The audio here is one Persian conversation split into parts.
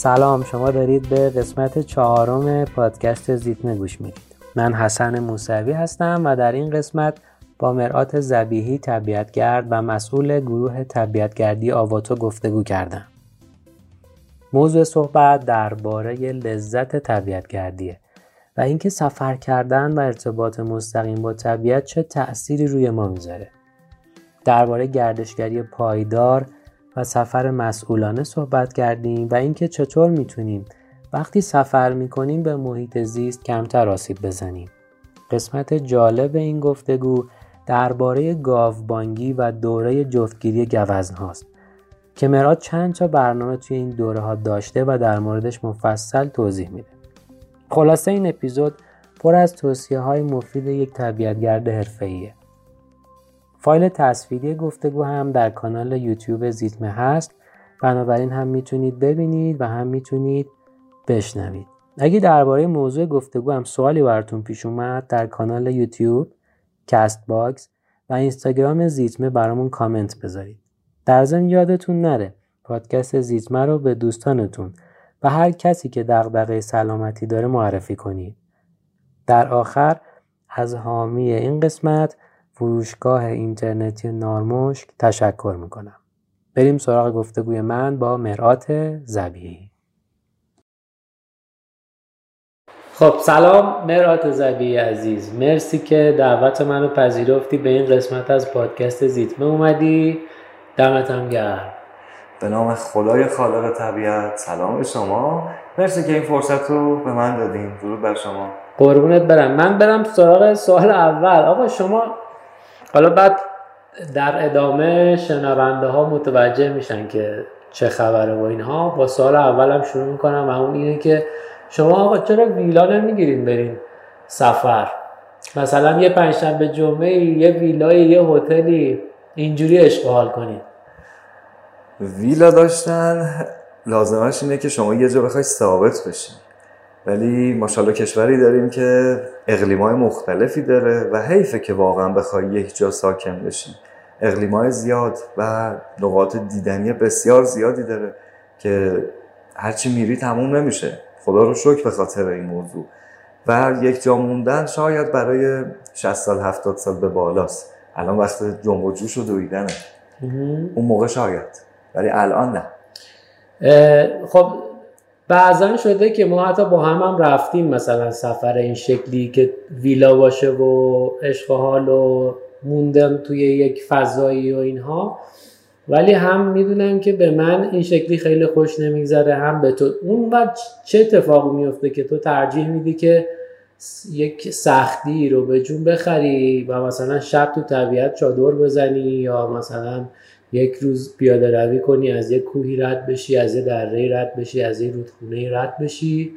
سلام شما دارید به قسمت چهارم پادکست زیتمه گوش می‌دید. من حسن موسوی هستم و در این قسمت با مرآت زبیهی طبیعتگرد و مسئول گروه طبیعتگردی آواتو گفتگو کردم. موضوع صحبت درباره لذت طبیعتگردیه و اینکه سفر کردن و ارتباط مستقیم با طبیعت چه تأثیری روی ما می‌ذاره. درباره گردشگری پایدار و سفر مسئولانه صحبت کردیم و اینکه چطور می‌تونیم وقتی سفر می‌کنیم به محیط زیست کمتر آسیب بزنیم. قسمت جالب این گفتگو درباره گاوبانگی و دوره جفتگیری گوزن هاست که مراد چند تا برنامه توی این دوره ها داشته و در موردش مفصل توضیح میده. خلاصه این اپیزود پر از توصیه های مفید یک طبیعتگرد حرفه‌ایه. فایل تصویری گفتگو هم در کانال یوتیوب زیتمه هست. بنابراین هم می‌تونید ببینید و هم می‌تونید بشنوید. اگه درباره موضوع گفتگو هم سوالی براتون پیش اومد در کانال یوتیوب کست باکس و اینستاگرام زیتمه برامون کامنت بذارید. در ضمن یادتون نره پادکست زیتمه رو به دوستانتون و هر کسی که دغدغه سلامتی داره معرفی کنید. در آخر از حامی این قسمت فروشگاه اینترنتی نارمشک تشکر می‌کنم. بریم سراغ گفتگوی من با مرآت زبیهی. خب سلام مرآت زبیهی عزیز. مرسی که دعوت منو پذیرفتی به این قسمت از پادکست زیتمه اومدی. دمتم گرم. به نام خدای خالق طبیعت سلام به شما. مرسی که این فرصت رو به من دادین. درود بر شما. قربونت برم. من برم سراغ سوال اول. آقا شما حالا بعد در ادامه شنونده ها متوجه میشن که چه خبره و اینها با سال اولم شروع می‌کنم و اون اینه که شما آقا چرا ویلا نمی‌گیرین برین سفر؟ مثلا یه پنجشنبه جمعه یه ویلای یه هتلی اینجوری اشغال کنید ویلا داشتن لازمش اینه که شما یه جا بخوای ثابت بشین. ولی ماشاءالله کشوری داریم که های مختلفی داره و حیفه که واقعا بخوای یک جا ساکن بشی. های زیاد و نقاط دیدنی بسیار زیادی داره که هرچی میری تموم نمیشه. خدا رو شکر به خاطر این موضوع. و یک جا موندن شاید برای 60 سال 70 سال به بالاست. الان وقت جنب و جوش و دویدنه. اون موقع شاید. ولی الان نه. خب بعضا شده که ما حتی با هم هم رفتیم مثلا سفر این شکلی که ویلا باشه و عشق و موندم توی یک فضایی و اینها. ولی هم می‌دونم که به من این شکلی خیلی خوش نمیگذره هم به تو. اون وقت چه اتفاقی میفته که تو ترجیح میدی که یک سختی رو به جون بخری و مثلا شب تو طبیعت چادر بزنی یا مثلا یک روز پیاده روی کنی از یک کوهی رد بشی از یه دره رد بشی از یه رودخونه رد بشی.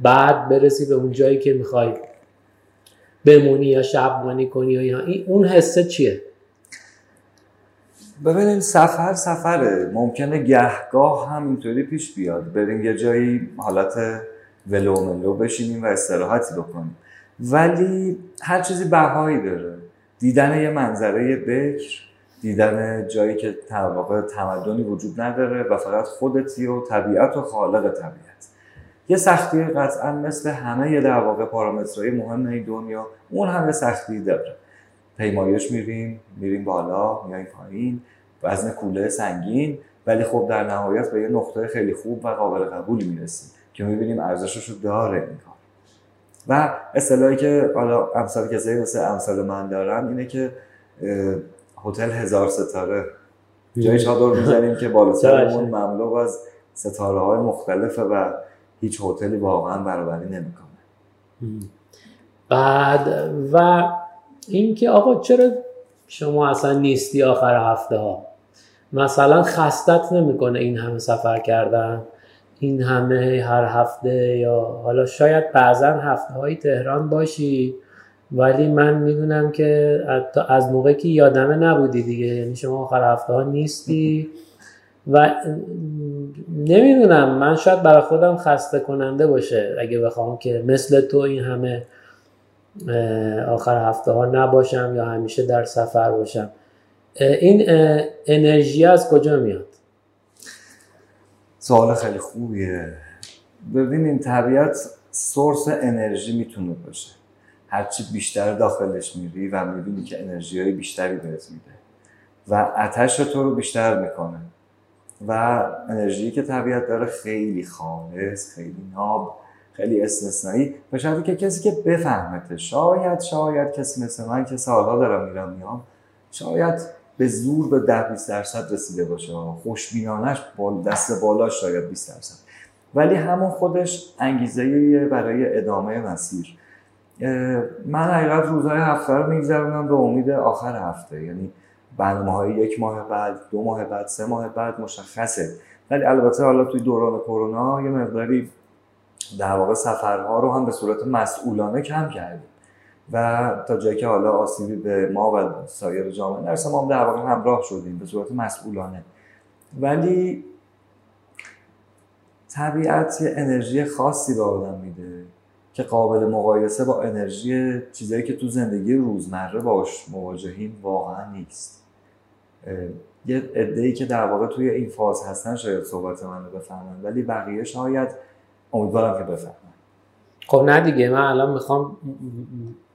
بعد برسی به اون جایی که می‌خوای بمونی یا شبمانی کنی یا این اون حسه چیه؟ ببینید سفر سفره. ممکنه گهگاه هم اینطوری پیش بیاد. بریم یه جایی حالت ولو ملو بشینیم و استراحتی بکنیم. ولی هر چیزی بهایی داره. دیدن یه منظره بکر. دیدن جایی که واقع تمدنی وجود نداره و فقط خودتی و طبیعت و خالق طبیعت. یه سختی قطعا مثل همه در واقع پارامترهای مهم این دنیا اون همه سختی داره. پیمایش میریم میریم بالا میایم پایین وزن کوله سنگین ولی خب در نهایت به یه نقطه خیلی خوب و قابل قبولی می‌رسیم که می‌بینیم ارزشش رو داره این کار. و اصطلاحی که حالا امثال کسایی مثل امثال من دارن اینه که هتل هزار ستاره. جایی چادر می‌زنیم که بالا سرمون مملو از ستاره های مختلفه و هیچ هتلی واقعا برابری نمی‌کنه. بعد و اینکه آقا چرا شما اصلا نیستی آخر هفته ها؟ مثلا خستت نمی‌کنه این همه سفر کردن؟ این همه هر هفته یا حالا شاید بعضا هفته های تهران باشی. ولی من می‌دونم که از موقعی که یادمه نبودی دیگه. یعنی شما آخر هفته ها نیستی. و نمی‌دونم من شاید برای خودم خسته کننده باشه اگه بخوام که مثل تو این همه آخر هفته ها نباشم یا همیشه در سفر باشم. این انرژی از کجا میاد؟ سوال خیلی خوبیه. ببینین طبیعت سورس انرژی می‌تونه باشه. هرچی بیشتر داخلش میری و می‌بینی که انرژی های بیشتری بهت میده. و اتش تو رو بیشتر می‌کنه. و انرژی که طبیعت داره خیلی خالص خیلی ناب خیلی استثنایی. به شرطی که کسی که بفهمته شاید شاید کسی مثل من که سالها دارم میرم میام شاید به زور به ده 20 درصد رسیده باشه. خوشبینانش با دست بالاش شاید 20 درصد. ولی همون خودش انگیزه برای ادامه مسیر. من حقیقت روزهای هفته رو میگذرونم به امید آخر هفته. یعنی برنامه های یک ماه بعد دو ماه بعد سه ماه بعد مشخصه. ولی البته حالا توی دوران کرونا یه مقداری در واقع سفرها رو هم به صورت مسئولانه کم کردیم. و تا جایی که حالا آسیبی به ما و سایر جامعه نرسه ما هم در واقع همراه شدیم به صورت مسئولانه. ولی طبیعت یه انرژی خاصی به آدم میده. که قابل مقایسه با انرژی چیزایی که تو زندگی روزمره باش مواجهیم واقعا نیست. یه ای که در واقع توی این فاز هستن شاید صحبت من رو بفهمن ولی بقیه شاید امیدوارم که بفهمن. خب نه دیگه من الان می‌خوام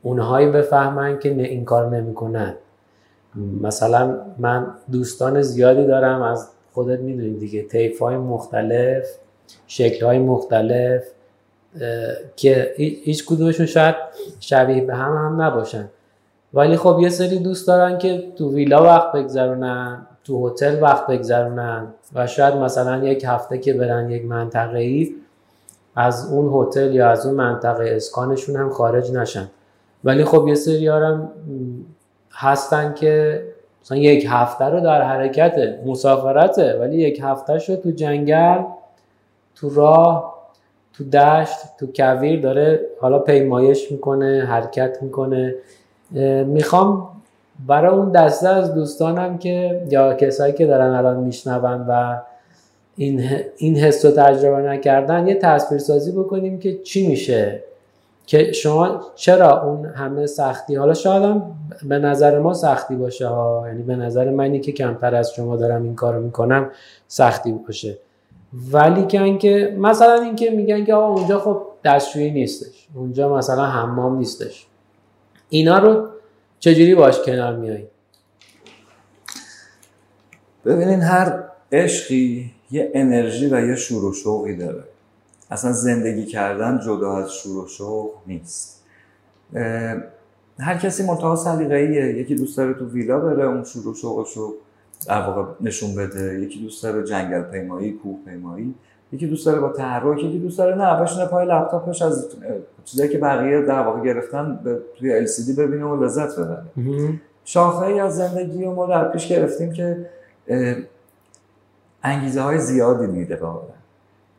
اونهایی بفهمن که این کار نمی‌کنن. مثلا من دوستان زیادی دارم از خودت می‌دونی دیگه تیف های مختلف شکل های مختلف. که هیچ کدومشون شاید شبیه به هم هم نباشن. ولی خب یه سری دوست دارن که تو ویلا وقت بگذرونن تو هتل وقت بگذرونن و شاید مثلا یک هفته که برن یک منطقه ای از اون هتل یا از اون منطقه اسکانشون هم خارج نشن. ولی خب یه سری هم هستن که مثلا یک هفته رو در حرکته مسافرته ولی یک هفته شو تو جنگل تو راه تو دشت تو کویر داره حالا پیمایش می‌کنه حرکت می‌کنه. می‌خوام برای اون دسته از دوستانم که یا کسایی که دارن الان میشنون و این, این حس رو تجربه نکردن یه تصویر سازی بکنیم که چی میشه. که شما چرا اون همه سختی؟ حالا شاید هم به نظر ما سختی باشه ها. یعنی به نظر منی که کمتر از شما دارم این کارو می‌کنم سختی باشه. ولی که که مثلا اینکه میگن که آقا اونجا خب دستشویی نیستش. اونجا مثلا حمام نیستش. اینا رو چجوری باش کنار میایی ببینین هر عشقی یه انرژی و یه شور و شوقی داره. اصلا زندگی کردن جدا از شور و شوق نیست. هر کسی منتها سلیقه‌ایه. یکی دوست داره تو ویلا بره اون شور و شوقشو در واقع نشون بده. یکی دوست داره جنگل پیمایی کوه پیمایی. یکی دوست داره با تحرک یکی دوست داره نه بشینه پای لپتاپش از چیزایی که بقیه در واقع گرفتن به توی LCD ببینه و لذت ببره. شاخه ای از زندگی ما در پیش گرفتیم که انگیزه های زیادی میده به آدم.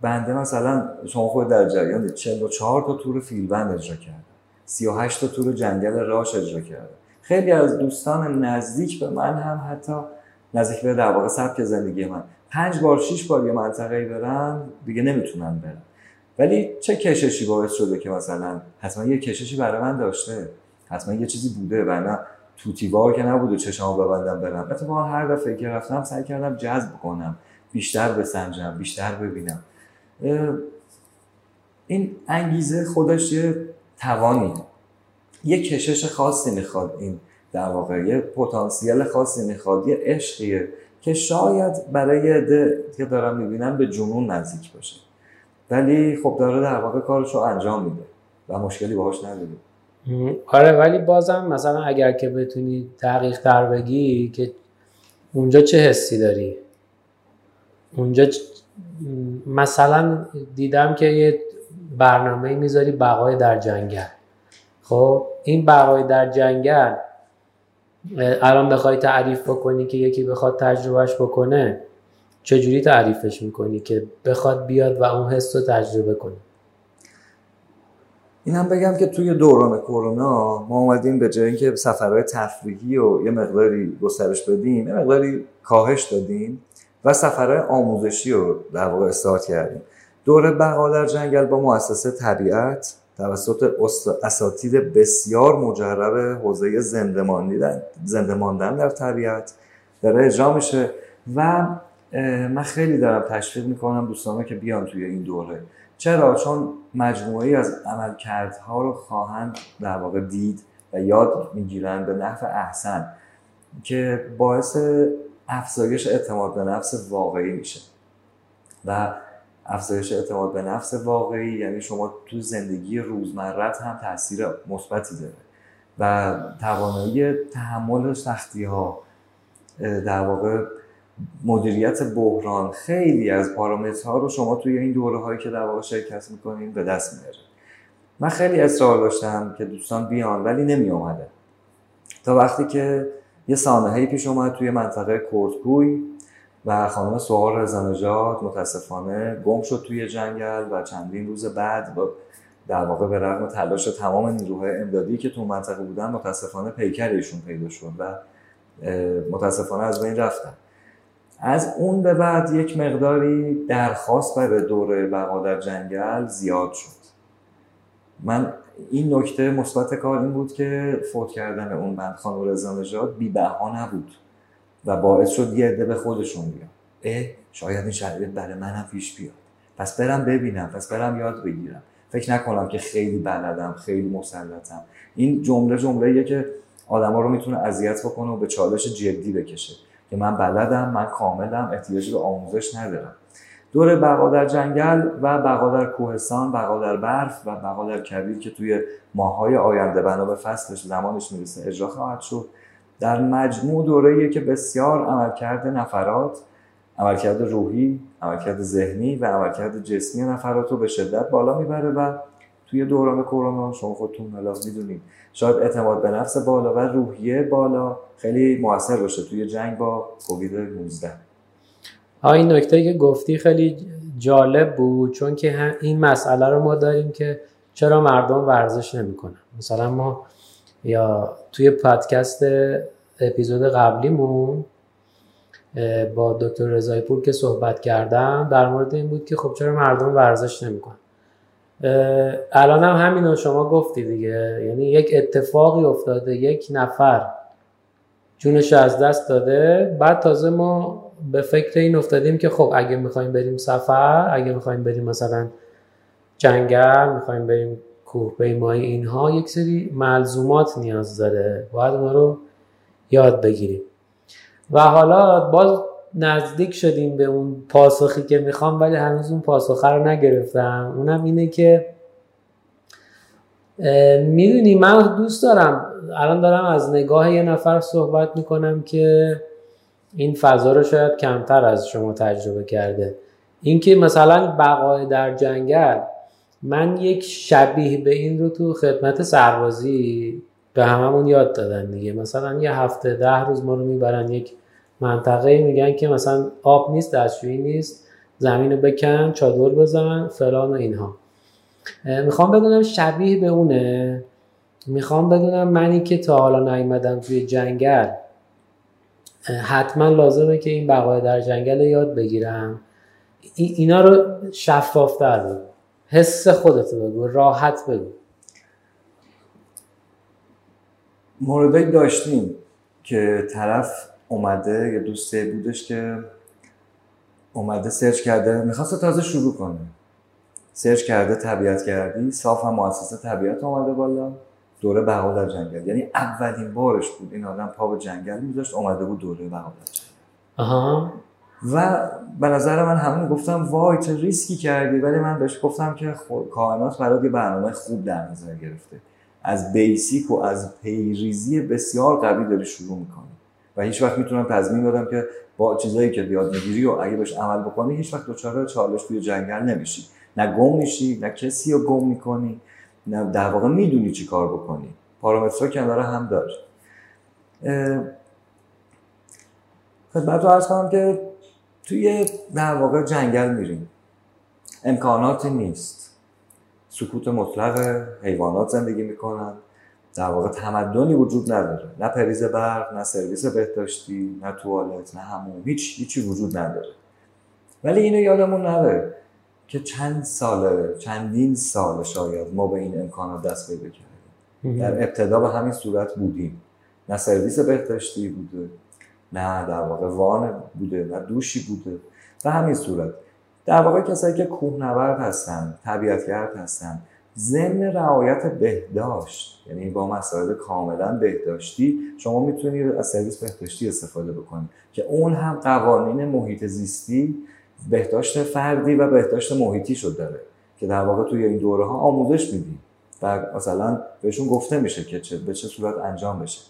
بنده مثلا شما خود در جریان 44 تا تور فیلبند اجرا کردم 38 تا تور جنگل راش اجرا کردم خیلی از دوستان نزدیک به من هم حتی نزدیک به در واقع سبک زندگی من. پنج بار شش بار یه منطقه برن دیگه نمی‌تونن برن. ولی چه کششی باعث شده که مثلا حتما یه کششی برای من داشته؟ حتما یه چیزی بوده و نه توتیوار که نبوده چشمو ببندم برم. اتفاقا هر دفعه که رفتم سعی کردم جذب کنم بیشتر بسنجم بیشتر ببینم. این انگیزه خودش یه توانی. یه کشش خاصی می‌خواد این در واقع یه پتانسیل خاصی می‌خواد یه عشقیه که شاید برای عده که دارم می‌بینم به جنون نزدیک باشه. ولی خب داره در واقع کارش رو انجام میده و مشکلی باهاش نداره آره ولی بازم مثلا اگر که بتونی دقیق تر بگی که اونجا چه حسی داری؟ اونجا مثلا دیدم که یه برنامه می‌ذاری بقای در جنگل. خب این بقای در جنگل الان بخوای تعریف بکنی که یکی بخواد تجربهش بکنه چجوری تعریفش می‌کنی که بخواد بیاد و اون حس رو تجربه کنه؟ این هم بگم که توی دوران کرونا ما اومدیم به جای اینکه سفرهای تفریحی و یه مقداری گسترش بدیم یه مقداری کاهش دادیم و سفرهای آموزشی رو در واقع استارت کردیم. دوره بقا در جنگل با مؤسسه طبیعت توسط اساتید بسیار مجرب حوزه زنده ماندن در طبیعت داره اجرا میشه و من خیلی دارم تشویق می‌کنم دوستانه که بیان توی این دوره. چرا؟ چون مجموعی از عملکردها رو خواهند در واقع دید و یاد می‌گیرن به نحو احسن که باعث افزایش اعتماد به نفس واقعی میشه. و افزایش اعتماد به نفس واقعی یعنی شما تو زندگی روزمرت هم تاثیر مثبتی داره. و توانایی تحمل سختی ها در واقع مدیریت بحران خیلی از پارامترها رو شما توی این دوره هایی که در واقع شرکت می‌کنین به دست میاره من خیلی اصرار داشتم که دوستان بیان ولی نمی اومده تا وقتی که یه سانحه پیش اومد توی منطقه کردکوی و خانم سوار رزانجاد متاسفانه گم شد توی جنگل و چندین روز بعد با در واقع به رغم تلاش تمام نیروهای امدادی که تو منطقه بودن متاسفانه پیکر ایشون پیدا شد و متاسفانه از بین رفتن. از اون به بعد یک مقداری درخواست برای دوره بقا در جنگل زیاد شد. من این نکته مثبت کار این بود که فوت کردن اون بند خانم رضا بی بها نبود. و باعث شد یه عده به خودشون بیان. اه شاید این شرایط برای منم پیش بیاد. پس برم ببینم پس برم یاد بگیرم. فکر نکنم که خیلی بلدم خیلی مسلطم. این جمله جمله که آدما رو می‌تونه اذیت بکنه و به چالش جدی بکشه. که من بلدم من کاملم احتیاجی به آموزش ندارم. دور بقا در جنگل و بقا در کوهستان بقا در برف و بقا در کبیر که توی ماهای آینده بنا به فصلش زمانش می‌رسه اجرا خواهد شد. در مجموع دوره که بسیار عملکرد نفرات عملکرد روحی عملکرد ذهنی و عملکرد جسمی نفرات رو به شدت بالا می‌بره و توی دوران کرونا شما خودتون ملاق می‌دونید شاید اعتماد به نفس بالا و روحیه بالا خیلی موثر باشه توی جنگ با کووید 19 این نکته که گفتی خیلی جالب بود چون که این مسئله رو ما داریم که چرا مردم ورزش نمی‌کنن؟ مثلا ما یا توی پادکست اپیزود قبلیمون با دکتر رضای پور که صحبت کردم در مورد این بود که خب چرا مردم ورزش نمی‌کنن؟ الان هم همین رو شما گفتی دیگه. یعنی یک اتفاقی افتاده یک نفر جونش از دست داده. بعد تازه ما به فکر این افتادیم که خب اگه می‌خوایم بریم سفر اگه می‌خوایم بریم مثلا جنگل می‌خوایم بریم کوه پیمایی اینها یک سری ملزومات نیاز داره. باید ما رو یاد بگیریم. و حالا باز نزدیک شدیم به اون پاسخی که می‌خوام ولی هنوز اون پاسخه رو نگرفتم. اونم اینه که می‌دونی من دوست دارم. الان دارم از نگاه یه نفر صحبت می‌کنم که این فضا رو شاید کمتر از شما تجربه کرده. اینکه مثلا بقای در جنگل من یک شبیه به این رو تو خدمت سربازی به هممون یاد دادن دیگه. مثلا یه هفته ده روز ما رو می‌برن یک منطقه میگن که مثلا آب نیست دستشویی نیست زمین رو بکن چادر بزن فلان و اینها. می‌خوام بدونم شبیه به اونه. می‌خوام بدونم منی که تا حالا نیومدم توی جنگل حتما لازمه که این بقای در جنگل یاد بگیرم. اینا رو شفافتر بگو حس خودت بگو راحت بگو. موردی داشتیم که طرف اومده یه دوسته بودش که اومده سرچ کرده می‌خواست تازه شروع کنه. سرچ کرده طبیعت کردی صاف هم مؤسسه طبیعت اومده بالا. دوره بقا در جنگل. یعنی اولین بارش بود این آدم پا به جنگل میذاشت اومده بود دوره بقا در جنگل. آها. و به نظر من همون گفتم وای چه ریسکی کردی. ولی من بهش گفتم که کائنات برای یه برنامه خوب در نظر گرفته. از بیسیک و از پیریزی بسیار قوی داری شروع می‌کنی. و هیچ وقت می‌تونم تضمین بدم که با چیزایی که یاد می‌گیری و اگه بهش عمل بکنی هیچ وقت دچار چالش توی جنگل نمیشی. نه گم میشی نه کسی رو گم می‌کنی نه در واقع می‌دونی چی کار بکنی. پارامترها کنار هم داره. خدمت رو ارز کنم که توی در واقع جنگل میریم. امکاناتی نیست. سکوت مطلق حیوانات زندگی می‌کنن. در واقع تمدنی وجود نداره. نه پریز برق نه سرویس بهداشتی نه توالت نه همون. هیچ هیچی وجود نداره. ولی اینو یادمون نره که چند ساله چندین سال شاید ما به این امکانات دست پیدا کردیم. در ابتدا به همین صورت بودیم. نه سرویس بهداشتی بوده نه در واقع وان بوده نه دوشی بوده. و همین صورت. در واقع کسایی که کوهنورد هستن طبیعتگرد هستن ضمن رعایت بهداشت یعنی با مسائل کاملا بهداشتی شما می‌تونید از سرویس بهداشتی استفاده بکنید که اون هم قوانین محیط زیستی بهداشت فردی و بهداشت محیطی شد داره. که در واقع توی این دوره ها آموزش میدیم و مثلا بهشون گفته میشه که چه به چه صورت انجام بشه.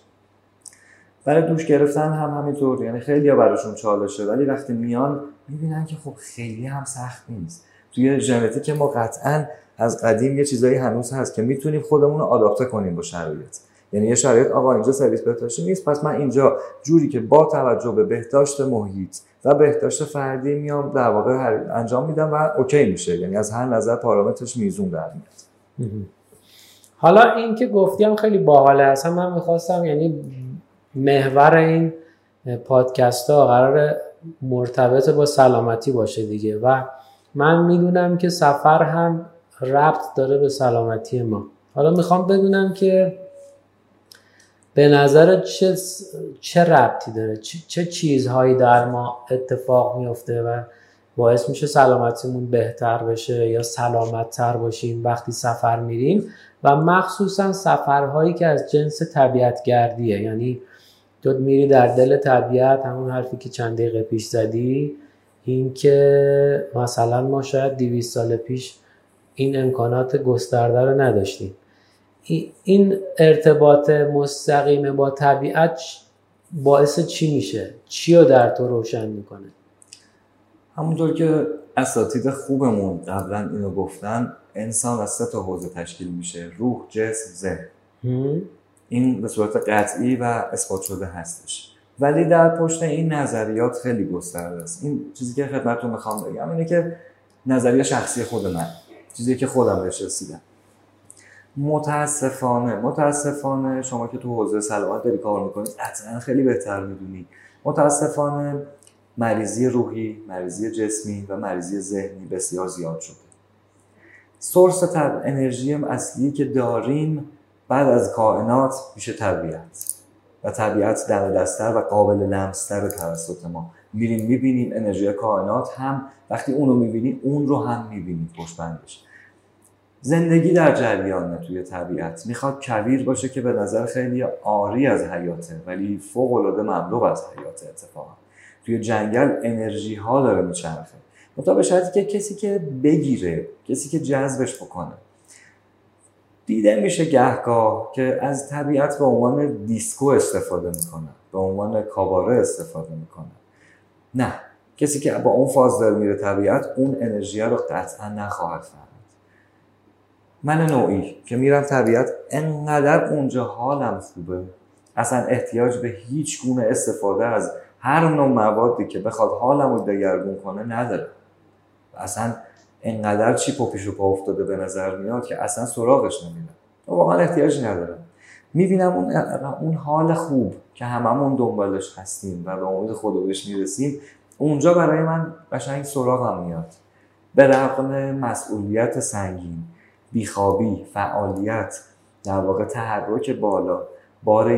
برای دوش گرفتن هم همینطور. یعنی خیلی ها براشون چالشه ولی وقتی میان می‌بینن که خب خیلی هم سخت نیست. توی ژنتیک ما قطعا از قدیم یه چیزایی هنوز هست که می‌تونیم خودمون رو آداپته کنیم با شرایط. یعنی یه شرایط آقا اینجا سرویس بهداشتی نیست پس من اینجا جوری که با توجه به بهداشت محیط و بهداشت فردی میام در واقع انجام میدم و اوکی میشه. یعنی از هر نظر پارامترش میزون در میاد. حالا این که گفتیم خیلی باحاله. اصلا من می‌خواستم یعنی محور این پادکست ها قرار مرتبط با سلامتی باشه دیگه. و من می‌دونم که سفر هم ربط داره به سلامتی ما. حالا می‌خوام بدونم که به نظر چه, چه ربطی داره؟ چه چیزهایی در ما اتفاق میفته و باعث میشه سلامتیمون بهتر بشه یا سلامتتر باشیم وقتی سفر میریم؟ و مخصوصا سفرهایی که از جنس طبیعت گردیه یعنی تو میری در دل طبیعت همون حرفی که چند دقیقه پیش زدی اینکه مثلا ما شاید 200 سال پیش این امکانات گسترده رو نداشتیم این ارتباط مستقیم با طبیعت باعث چی میشه؟ چی رو در تو روشن می‌کنه؟ همونطور که اساتید خوبمون قبلا اینو گفتن انسان از سه تا حوزه تشکیل میشه روح، جسم، ذهن این به صورت قطعی و اثبات شده هستش. ولی در پشت این نظریات خیلی گسترده است. این چیزی که خدمتتون می‌خوام بگم اینه که نظریه شخصی خود من چیزی که خودم بهش رسیدم. متاسفانه متاسفانه شما که تو حوزه سلامت داری کار می‌کنید قطعا خیلی بهتر می‌دونی. متاسفانه مریضی روحی مریضی جسمی و مریضی ذهنی بسیار زیاد شده. سورس انرژی اصلی که داریم بعد از کائنات میشه طبیعت. و طبیعت در دستر و قابل لمستر توسط ما. میریم می‌بینیم انرژی کائنات هم وقتی اونو می‌بینیم اون رو هم می‌بینیم پشت بندش زندگی در جریانه توی طبیعت. می‌خواد کویر باشه که به نظر خیلی آری از حیاته ولی فوق العاده مملو از حیاته اتفاقا. توی جنگل انرژی ها داره میچرخه. متا به که کسی که بگیره کسی که جذبش بکنه دیده میشه گهگاه که از طبیعت به عنوان دیسکو استفاده می‌کنه به عنوان کاباره استفاده می‌کنه. نه کسی که با اون فاز داره میره طبیعت اون انرژی رو قطعا نخواهد فهمید. من نوعی که میرم طبیعت انقدر اونجا حالم خوبه. اصلا احتیاج به هیچ گونه استفاده از هر نوع موادی که بخواد حالم رو دگرگون کنه نداره اصلا انقدر چیپ و پیش و پا افتاده به نظر میاد که اصلا سراغش نمیره واقعا احتیاجی ندارم. می‌بینم اون, اون حال خوب که هممون دنبالش هستیم و به امید خدا بهش می‌رسیم اونجا برای من قشنگ سراغم میاد. به رغم مسئولیت سنگین بیخوابی فعالیت در واقع تحرک بالا بار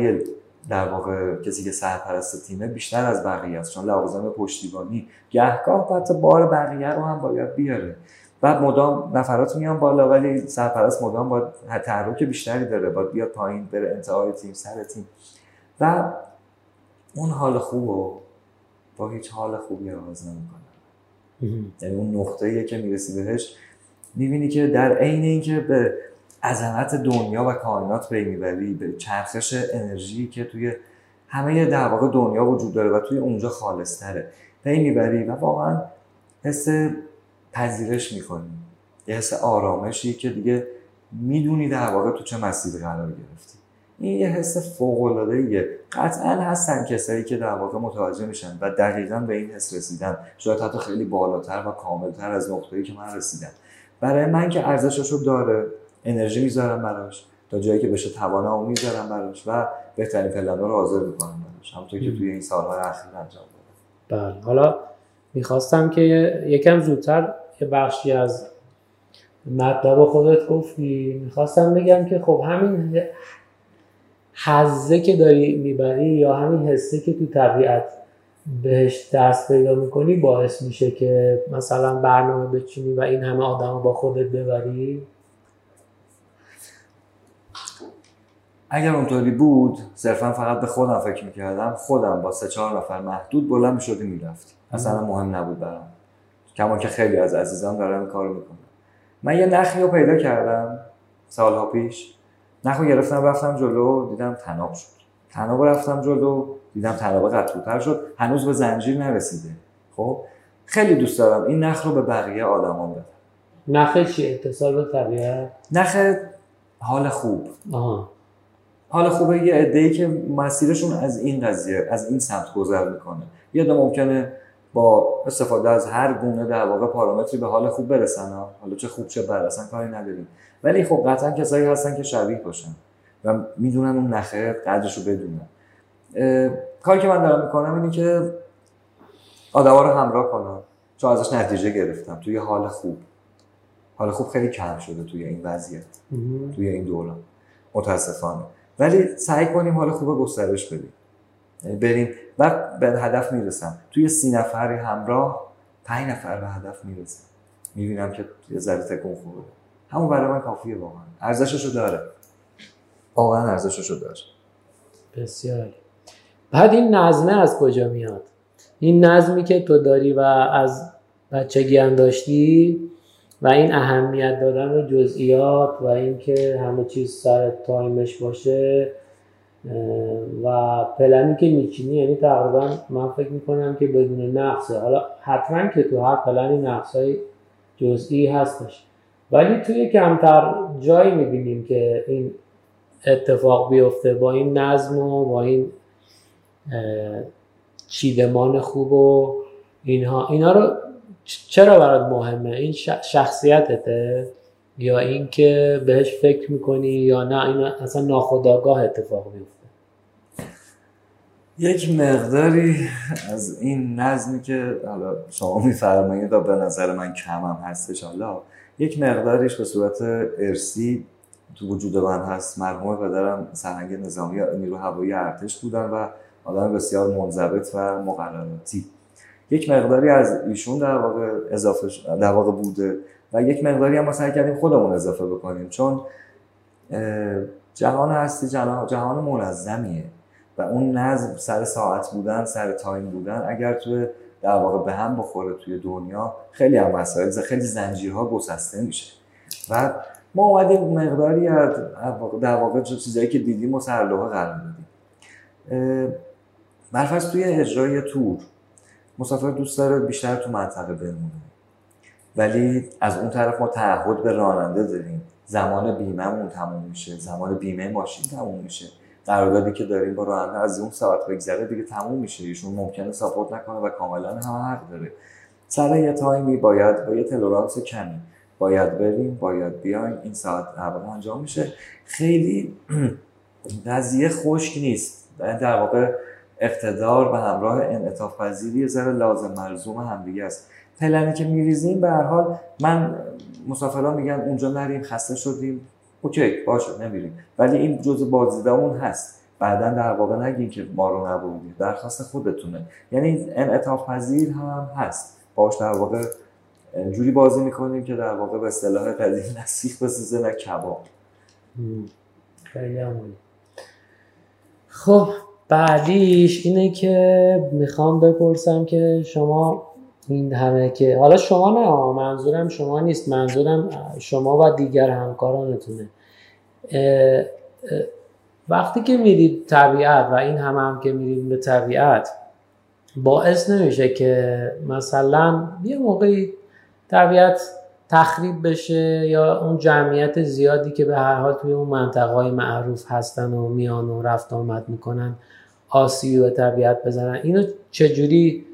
در واقع کسی که سرپرست تیمه بیشتر از بقیه است. چون لوازم پشتیبانی گهگاه حتی بار بقیه رو هم باید بیاره. بعد مدام نفرات میان بالا ولی سرپرست مدام باید تحرک بیشتری داره. باید بیاد پایین بره انتهای تیم سر تیم. و اون حال خوب رو با هیچ حال خوبی عوض نمی‌کنه. یعنی اون نقطه که می‌رسی بهش. می‌بینی که در عین اینکه به عظمت دنیا و کائنات پی می‌بری. به چرخش انرژی که توی همه در واقع دنیا وجود داره و توی اونجا خالصتره پی می‌بری و واقعا حس پذیرش می‌کنی. یه حس آرامشی که دیگه می‌دونی در واقع تو چه مسیری قرار گرفتی. این یه حس فوق العاده قطعا هستن کسایی که در واقع متوجه میشن و دقیقا به این حس رسیدن. شاید حتی خیلی بالاتر و کاملتر از نقطه‌ای که من رسیدم. برای من که ارزشش داره انرژی می‌ذارم براش تا جایی که بشه توانمو می‌ذارم براش و بهترین پلن رو حاضر می‌کنم براش. همونطور که توی این سالهای اخیر انجام دادم. بله. حالا می‌خواستم که یکم زودتر یه بخشی از مطلب خودت گفتی. می‌خواستم بگم که خب همین حزه که داری می‌بری یا همین حسه که تو طبیعت بهش دست پیدا می‌کنی باعث میشه که مثلا برنامه بچینی و این همه آدم با خودت ببری. اگر اونطوری بود صرفا فقط به خودم فکر می‌کردم خودم با سه چهار نفر محدود بلند می‌شدی می‌رفتی. اصلا مهم نبود برام. کما که خیلی از عزیزان دارن این کارو می‌کنن. من یه نخی رو پیدا کردم سالها پیش. نخ رو گرفتم رفتم جلو دیدم تناب شد. تناب رفتم جلو دیدم تناب قطعوتر شد. هنوز به زنجیر نرسیده. خب خیلی دوست دارم این نخ رو به بقیه آدمان بدم. نخ چی اتصال به طبیعت؟ نخ حال خوب. آها. حال خوبه یه عده‌ای که مسیرشون از این قضیه از این سمت گذر می‌کنه. یه عده ممکنه با استفاده از هر گونه در واقع پارامتری به حال خوب برسن ها. حالا چه خوب چه بد اصلا کاری نداریم. ولی خب قطعا کسایی هستن که شبیه باشن و می‌دونن اون نخه قدرش رو بدونن کاری که من دارم می‌کنم اینه که آدما رو همراه کنم. چون ازش نتیجه گرفتم. توی حال خوب. حال خوب خیلی کم شده توی این وضعیت. توی این دوران. متاسفانه. ولی سعی کنیم حال خوب گسترش بدیم. یعنی بریم و به هدف می‌رسم. توی سی نفری همراه پنج نفر به هدف می‌رسم. می‌بینم که یه ذره تکون خوبه. همون برای من کافیه واقعا. ارزششو داره. واقعا ارزششو داره. بسیار بعد این نظمه از کجا میاد؟ این نظمی که تو داری و از بچگی هم داشتی و این اهمیت دادن به جزئیات و اینکه همه چیز سر time ش باشه و پلنی که میچینی یعنی تقریبا من فکر می‌کنم که بدون نقصه. حالا حتما که تو هر پلنی نقص های جزئی هستش. ولی توی کمتر جایی می‌بینیم که این اتفاق بیفته با این نظم و با این چیدمان خوب و اینها. اینا رو چرا برات مهمه؟ این شخصیتته؟ یا اینکه بهش فکر می‌کنی یا نه؟ این اصلا ناخداگاه اتفاق میفته یک مقداری از این نظمی که حالا شما میفرمایید و به نظر من کم هم هستش حالا یک مقداریش به صورت ارسی تو وجود من هست. مرحوم پدرم سرهنگ نظامی نیرو هوایی ارتش بودن و آدم بسیار منضبط و مقرراتی. یک مقداری از ایشون در واقع اضافه در واقع بوده و یک مقداری هم سعی کردیم خودمون اضافه بکنیم. چون جهان هستی جهان منظمیه و اون نظم سر ساعت بودن سر تایم بودن اگر تو در واقع به هم بخوره توی دنیا خیلی هم مسائل خیلی زنجیرها گسسته میشه. و ما اومدیم مقداری از در واقع چیزایی که دیدیم و سرلوحه قرار دادیم. برفرض توی اجرای تور. مسافر دوست داره بیشتر تو منطقه بمونه. ولی از اون طرف ما تعهد به راننده داریم. زمان بیمهمون تموم میشه. زمان بیمه ماشین تموم میشه. قراردادی که داریم با راننده از اون ساعت بگذره دیگه تموم میشه. ایشون ممکنه ساپورت نکنه و کاملا هم حق داره. سر یه تایمی باید با یه تلورانس کمی. باید بریم باید بیایم. این ساعت اول انجام میشه. خیلی قضیه خشک نیست. در واقع اقتدار به همراه انعطاف پذیری ذره لازم ملزوم همدیگه است. پلنی که میریزیم به هر حال من مسافران میگن اونجا نریم خسته شدیم. اوکی باشه نمیریم. ولی این جزء بازدیدمون هست. بعدا در واقع نگیم که ما رو نبودیم. درخواست خودتونه. یعنی انعطاف پذیر هم هست. باش در واقع جوری بازی می‌کنیم که در واقع به اصطلاح قدیم نسیخ بسازه نه کباب. خیلی خب بعدیش اینه که می‌خوام بپرسم که شما این همه که حالا شما نه منظورم شما نیست منظورم شما و دیگر همکارانتونه. وقتی که میرید طبیعت و این همه هم که میرید به طبیعت باعث نمیشه که مثلا یه موقعی طبیعت تخریب بشه یا اون جمعیت زیادی که به هر حال توی اون منطقه های معروف هستن و میان و رفت آمد می‌کنن آسیب به طبیعت بزنن. اینو چجوری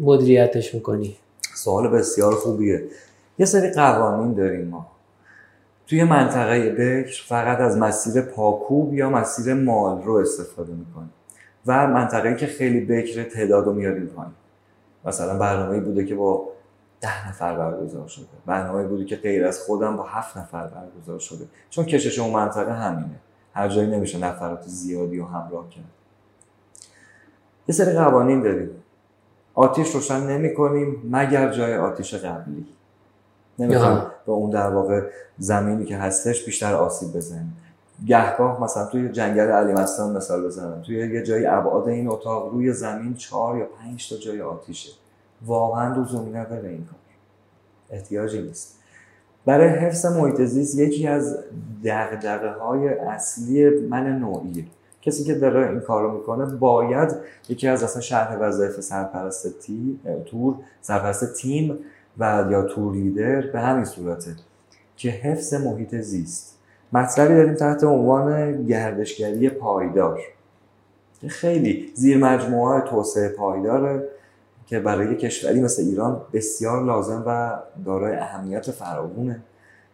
مدیریتش می‌کنی؟ سوال بسیار خوبیه. یه سری قوانین داریم ما. توی منطقه بکر فقط از مسیر پاکوب یا مسیر مال رو استفاده می‌کنیم و منطقه که خیلی بکر تعداد رو میاریم پایین. مثلا برنامه بوده که با ده نفر برگزار شده. برنامه بوده که غیر از خودم با هفت نفر برگزار شده. چون کشش اون منطقه همینه. هر جایی نمیشه نفرات زیادی و همراه کرد. یه سری قوانین داریم. آتیش روشن نمی کنیم مگر جای آتیش قبلی. نمی‌خوام به اون در واقع زمینی که هستش بیشتر آسیب بزنیم. گهگاه مثلا توی جنگل علیمستان مثال بزنم. توی یه جایی ابعاد این اتاق روی زمین چهار یا پنج تا جای آتیشه. واقعا لزومی نداره این کار. احتیاجی نیست. برای حفظ محیط زیست یکی از دغدغه های اصلی من نوعیه. کسی که داره این کارو می‌کنه باید یکی از اصلا شرح وظایف سرپرست تی، تور سرپرست تیم و یا تور لیدر به همین صورته که حفظ محیط زیست. مطلبی داریم تحت عنوان گردشگری پایدار. خیلی زیر مجموعه توسعه پایداره. که برای کشوری مثل ایران بسیار لازم و دارای اهمیت فراوونه.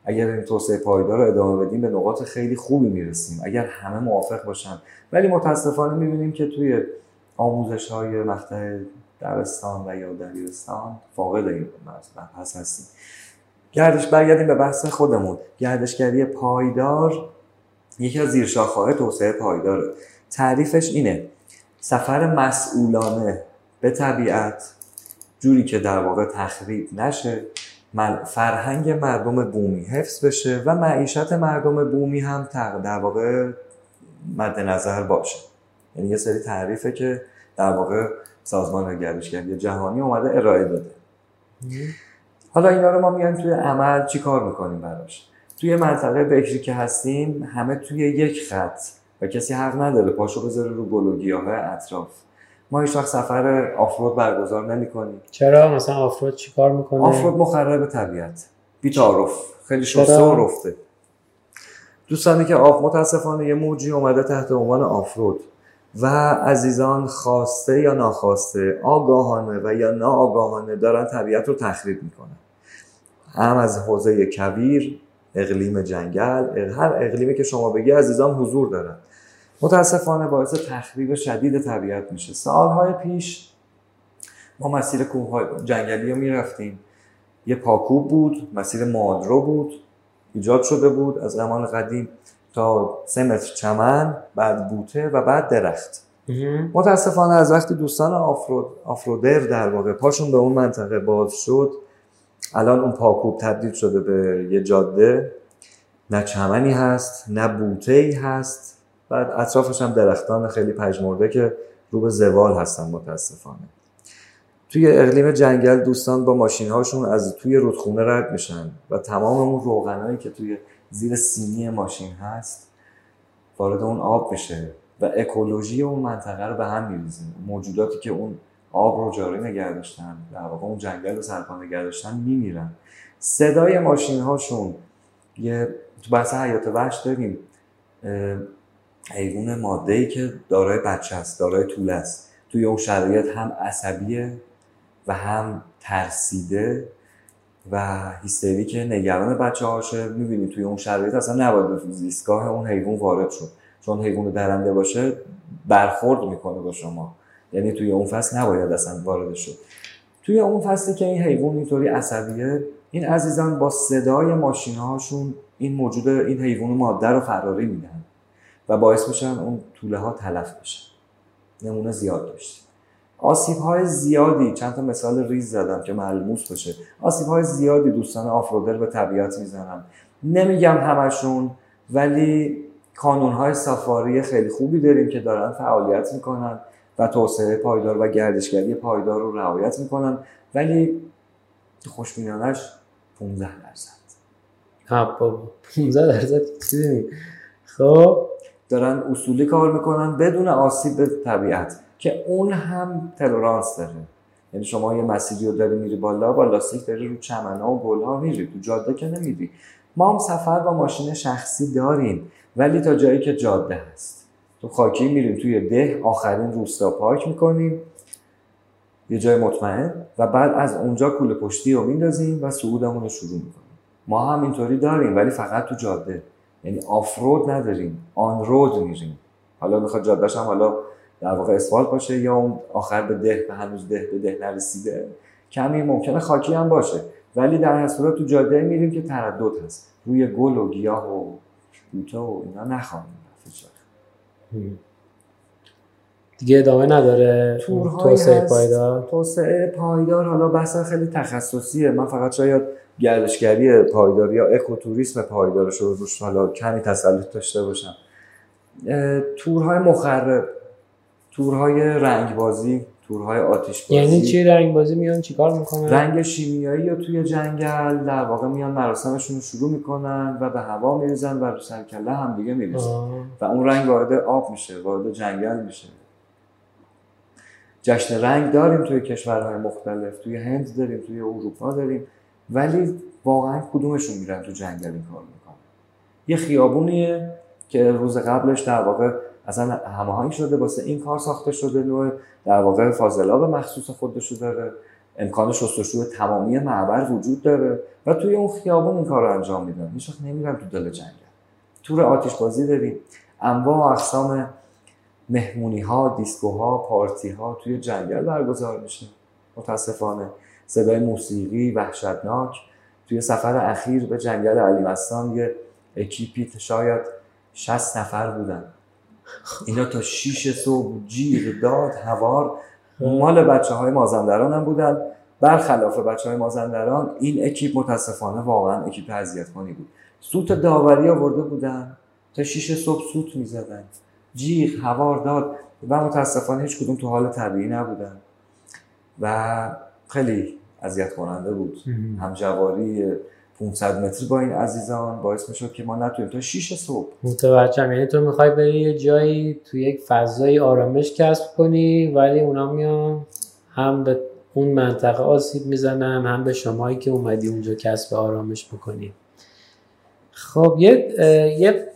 اگر این توسعه پایدار رو ادامه بدیم به نقاط خیلی خوبی می‌رسیم. اگر همه موافق باشن. ولی متاسفانه می‌بینیم که توی آموزش های مقطع دبستان و یا دبیرستان فاقد این بحث هستیم. گردش برگردیم به بحث خودمون. گردشگری پایدار یکی از زیرشاخه‌های توسعه پایداره. تعریفش اینه. سفر مسئولانه به طبیعت جوری که در واقع تخریب نشه فرهنگ مردم بومی حفظ بشه و معیشت مردم بومی هم در واقع مد نظر باشه. یعنی یه سری تعریفه که در واقع سازمان گردشگری جهانی اومده ارائه داده. حالا اینا رو ما میایم توی عمل چی کار می‌کنیم براش؟ توی منطقه بکری که هستیم همه توی یک خط و کسی حق نداره پاشو بذاره رو گل و گیاه اطراف. ما هیچ وقت سفر آفرود برگزار نمی کنیم چرا؟ مثلا آفرود چی کار می‌کنه؟ آفرود مخرب طبیعت. بیتعارف خیلی شسته و رفته. دوستانی که آف متاسفانه یه موجی اومده تحت عنوان آفرود. و عزیزان خواسته یا ناخواسته آگاهانه و یا ناآگاهانه دارن طبیعت رو تخریب می‌کنن. هم از حوزه کبیر اقلیم جنگل هر اقلیمی که شما بگی عزیزان حضور دارن. متاسفانه باعث تخریب شدید طبیعت میشه. سالهای پیش ما مسیر کوه جنگلی رو می‌رفتیم. یه پاکوب بود مسیر مادرو بود ایجاد شده بود از زمان قدیم تا سه متر چمن بعد بوته و بعد درخت. متاسفانه از وقتی دوستان آفرود، آفرودر در واقع پاشون به اون منطقه باز شد الان اون پاکوب تبدیل شده به یه جاده. نه چمنی هست نه بوته ای هست. بعد اطرافش هم درختان خیلی پژمرده که رو به زوال هستن متاسفانه. توی اقلیم جنگل دوستان با ماشین هاشون از توی رودخونه رد میشن و تمام اون روغنایی که توی زیر سینی ماشین هست وارد اون آب میشه و اکولوژی اون منطقه رو به هم میریزیم موجوداتی که اون آب رو جاری نگه داشتن در واقع اون جنگل رو سرپا نگه داشتن میمیرن. صدای ماشین هاشون یه تو بحث حیات وحش داریم حیوان ماده ای که دارای بچه است دارای طول است. توی اون شرایط هم عصبیه و هم ترسیده و که نگران بچه هاشه می‌بینی توی اون شرایط اصلا نباید به زیستگاه اون حیوان وارد شد. چون حیوان درنده باشه برخورد می‌کنه با شما. یعنی توی اون فصل نباید اصلا وارد شد. توی اون فصلی که این حیوان اینطوری عصبیه این عزیزان با صدای ماشین هاشون این موجود این حیوان ماده رو فراری میدن. و باعث میشن اون طوله ها تلف بشن. نمونه زیاد داشتیم آسیب های زیادی چند تا مثال ریز زدم که ملموس باشه. آسیب های زیادی دوستان آفرودر به طبیعت می‌زنم نمیگم همشون ولی کانون های سافاری خیلی خوبی داریم که دارن فعالیت می‌کنن و توسعه پایدار و گردشگری پایدار رو رعایت می‌کنن ولی خوشبینانش 15 درصد. بابا 15 درصد چیزی خب دارن اصولی کار می‌کنن بدون آسیب به طبیعت که اون هم تلورانس داره. یعنی شما یه مسیری رو داری میری بالا با لاستیک داری رو چمنها و گلها میری تو جاده که نمیری. ما هم سفر با ماشین شخصی داریم ولی تا جایی که جاده هست. تو خاکی میریم توی ده آخرین روستا پارک می‌کنیم. یه جای مطمئن و بعد از اونجا کوله پشتی رو میندازیم و صعودمون رو شروع می‌کنیم. ما هم اینطوری داریم ولی فقط تو جاده. یعنی آفرود نداریم آن رود میریم. حالا می‌خواد جادهش هم حالا در واقع اسفالت باشه یا اون آخر به ده به هنوز ده به ده نرسیده کمی ممکنه خاکی هم باشه. ولی در هر تو جاده میریم که تردد هست. روی گل و گیاه و بوته و اینا نخواهیم دیگه ادامه نداره. توسعه پایدار. توسعه پایدار. حالا بحث خیلی تخصصیه. من فقط شاید گردشگری پایداری یا اکوتوریسم پایدارش رو روش حالا کمی تسلط داشته باشم. تورهای مخرب. تورهای رنگبازی. تورهای آتش بازی یعنی چی رنگ بازی میان چیکار می‌کنن؟ رنگ شیمیایی رو توی جنگل در واقع میان مراسمشون رو شروع می‌کنن و به هوا میریزن و رو سرکله هم دیگه میریزن. و اون رنگ وارد آب میشه وارد جنگل میشه. جشن رنگ داریم توی کشورهای مختلف توی هند داریم توی اروپا داریم ولی واقعا کدومشون میرن تو جنگل این کار می‌کنن؟ یه خیابونیه که روز قبلش در واقع اصلا هماهنگ شده واسه این کار ساخته شده نوع در واقع فاضلاب مخصوص خودشو داره امکان شستشوی تمامی معبر وجود داره و توی اون خیابون این کار رو انجام میدن. هیچ نمیرن تو دل جنگل تور آتیش بازی داریم. انواع اقسام مهمونی ها دیسکوها پارتی ها توی جنگل برگزار میشه. متاسفانه صدای موسیقی وحشتناک توی سفر اخیر به جنگل علی مستان یه اکیپی شاید 60 نفر بودن. اینا تا 6 صبح جیغ داد هوار. مال بچه های مازندران هم بودن. برخلاف بچه های مازندران این اکیپ متاسفانه واقعا اکیپ اذیت کنی بود. سوت داوری آورده بودن. تا 6 صبح سوت می‌زدن. جیغ هوار داد و متاسفانه هیچ کدوم تو حال طبیعی نبودن. و خیلی اذیت کننده بود. هم جواری 500 متر با این عزیزان باعث می‌شد که ما نتونیم. تا 6 صبح. متوجهم. یعنی تو می‌خوای بری یه جایی تو یک فضای آرامش کسب کنی ولی اونا میان هم به اون منطقه آسیب می‌زنن هم به شمایی که اومدی اونجا کسب آرامش بکنی. خب یه یه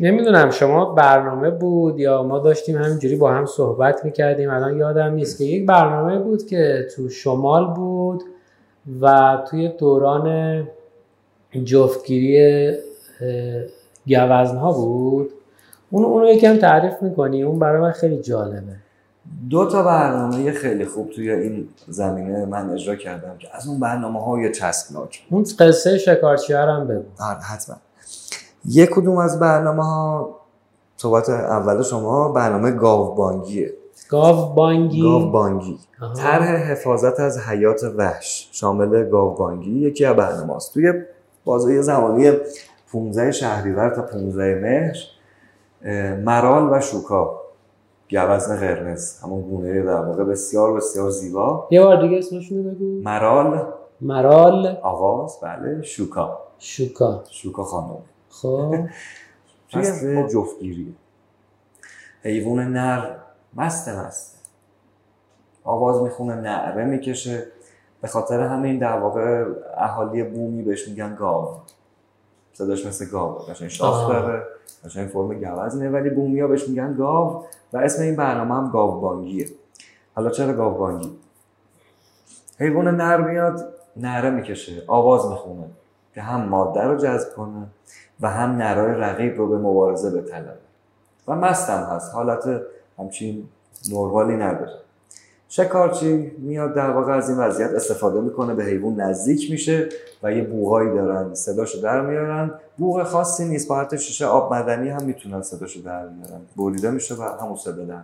نمی‌دونم شما برنامه بود یا ما داشتیم همینجوری با هم صحبت می‌کردیم الان یادم نیست که یک برنامه بود که تو شمال بود و توی دوران جفتگیری گوزنها بود. اون اونو یکم تعریف می‌کنی؟ اون برای من خیلی جالبه. دو تا برنامه خیلی خوب توی این زمینه من اجرا کردم که از اون برنامه های چسبناک. اون قصه شکارچی هم بگو. آره، حتما. یک کدوم از برنامه ها صحبت اول شما برنامه گاوبانگیه. گاوبانگی؟ گاوبانگی. طرح حفاظت از حیات وحش شامل گاوبانگی یکی از برنامه است توی بازه زمانی 15 شهریور تا 15 مهر مرال و شوکا گوزن قرمز همون گونه در واقع بسیار بسیار زیبا. یه بار دیگه اسمشون بگو. مرال. مرال. آواز. بله. شوکا. شوکا. شوکا خانم. خب. توی جفتگیری حیوان نر مست مست آواز می‌خونه نعره می‌کشه. به خاطر همین در واقع اهالی بومی بهش میگن گاو. صداش مثل گاو قشنگ شاخ داره قشنگ فرم گوزنه ولی بومی ها بهش میگن گاو و اسم این برنامه هم بانگیه حالا چرا بانگی حیوان نر میاد نعره می‌کشه آواز می‌خونه که هم ماده رو جذب کنه و هم نرای رقیب رو به مبارزه بطلبه و مستم هست. حالت همچین نوروالی نداره. شکارچی میاد در واقع از این وضعیت استفاده می‌کنه به حیوان نزدیک میشه و یه بوهایی دارن صداشو در میارن. بوغ خاصی نیست با حتی شیشه آب مدنی هم می‌تونن صداشو در میارن. بریده میشه و همون صدا در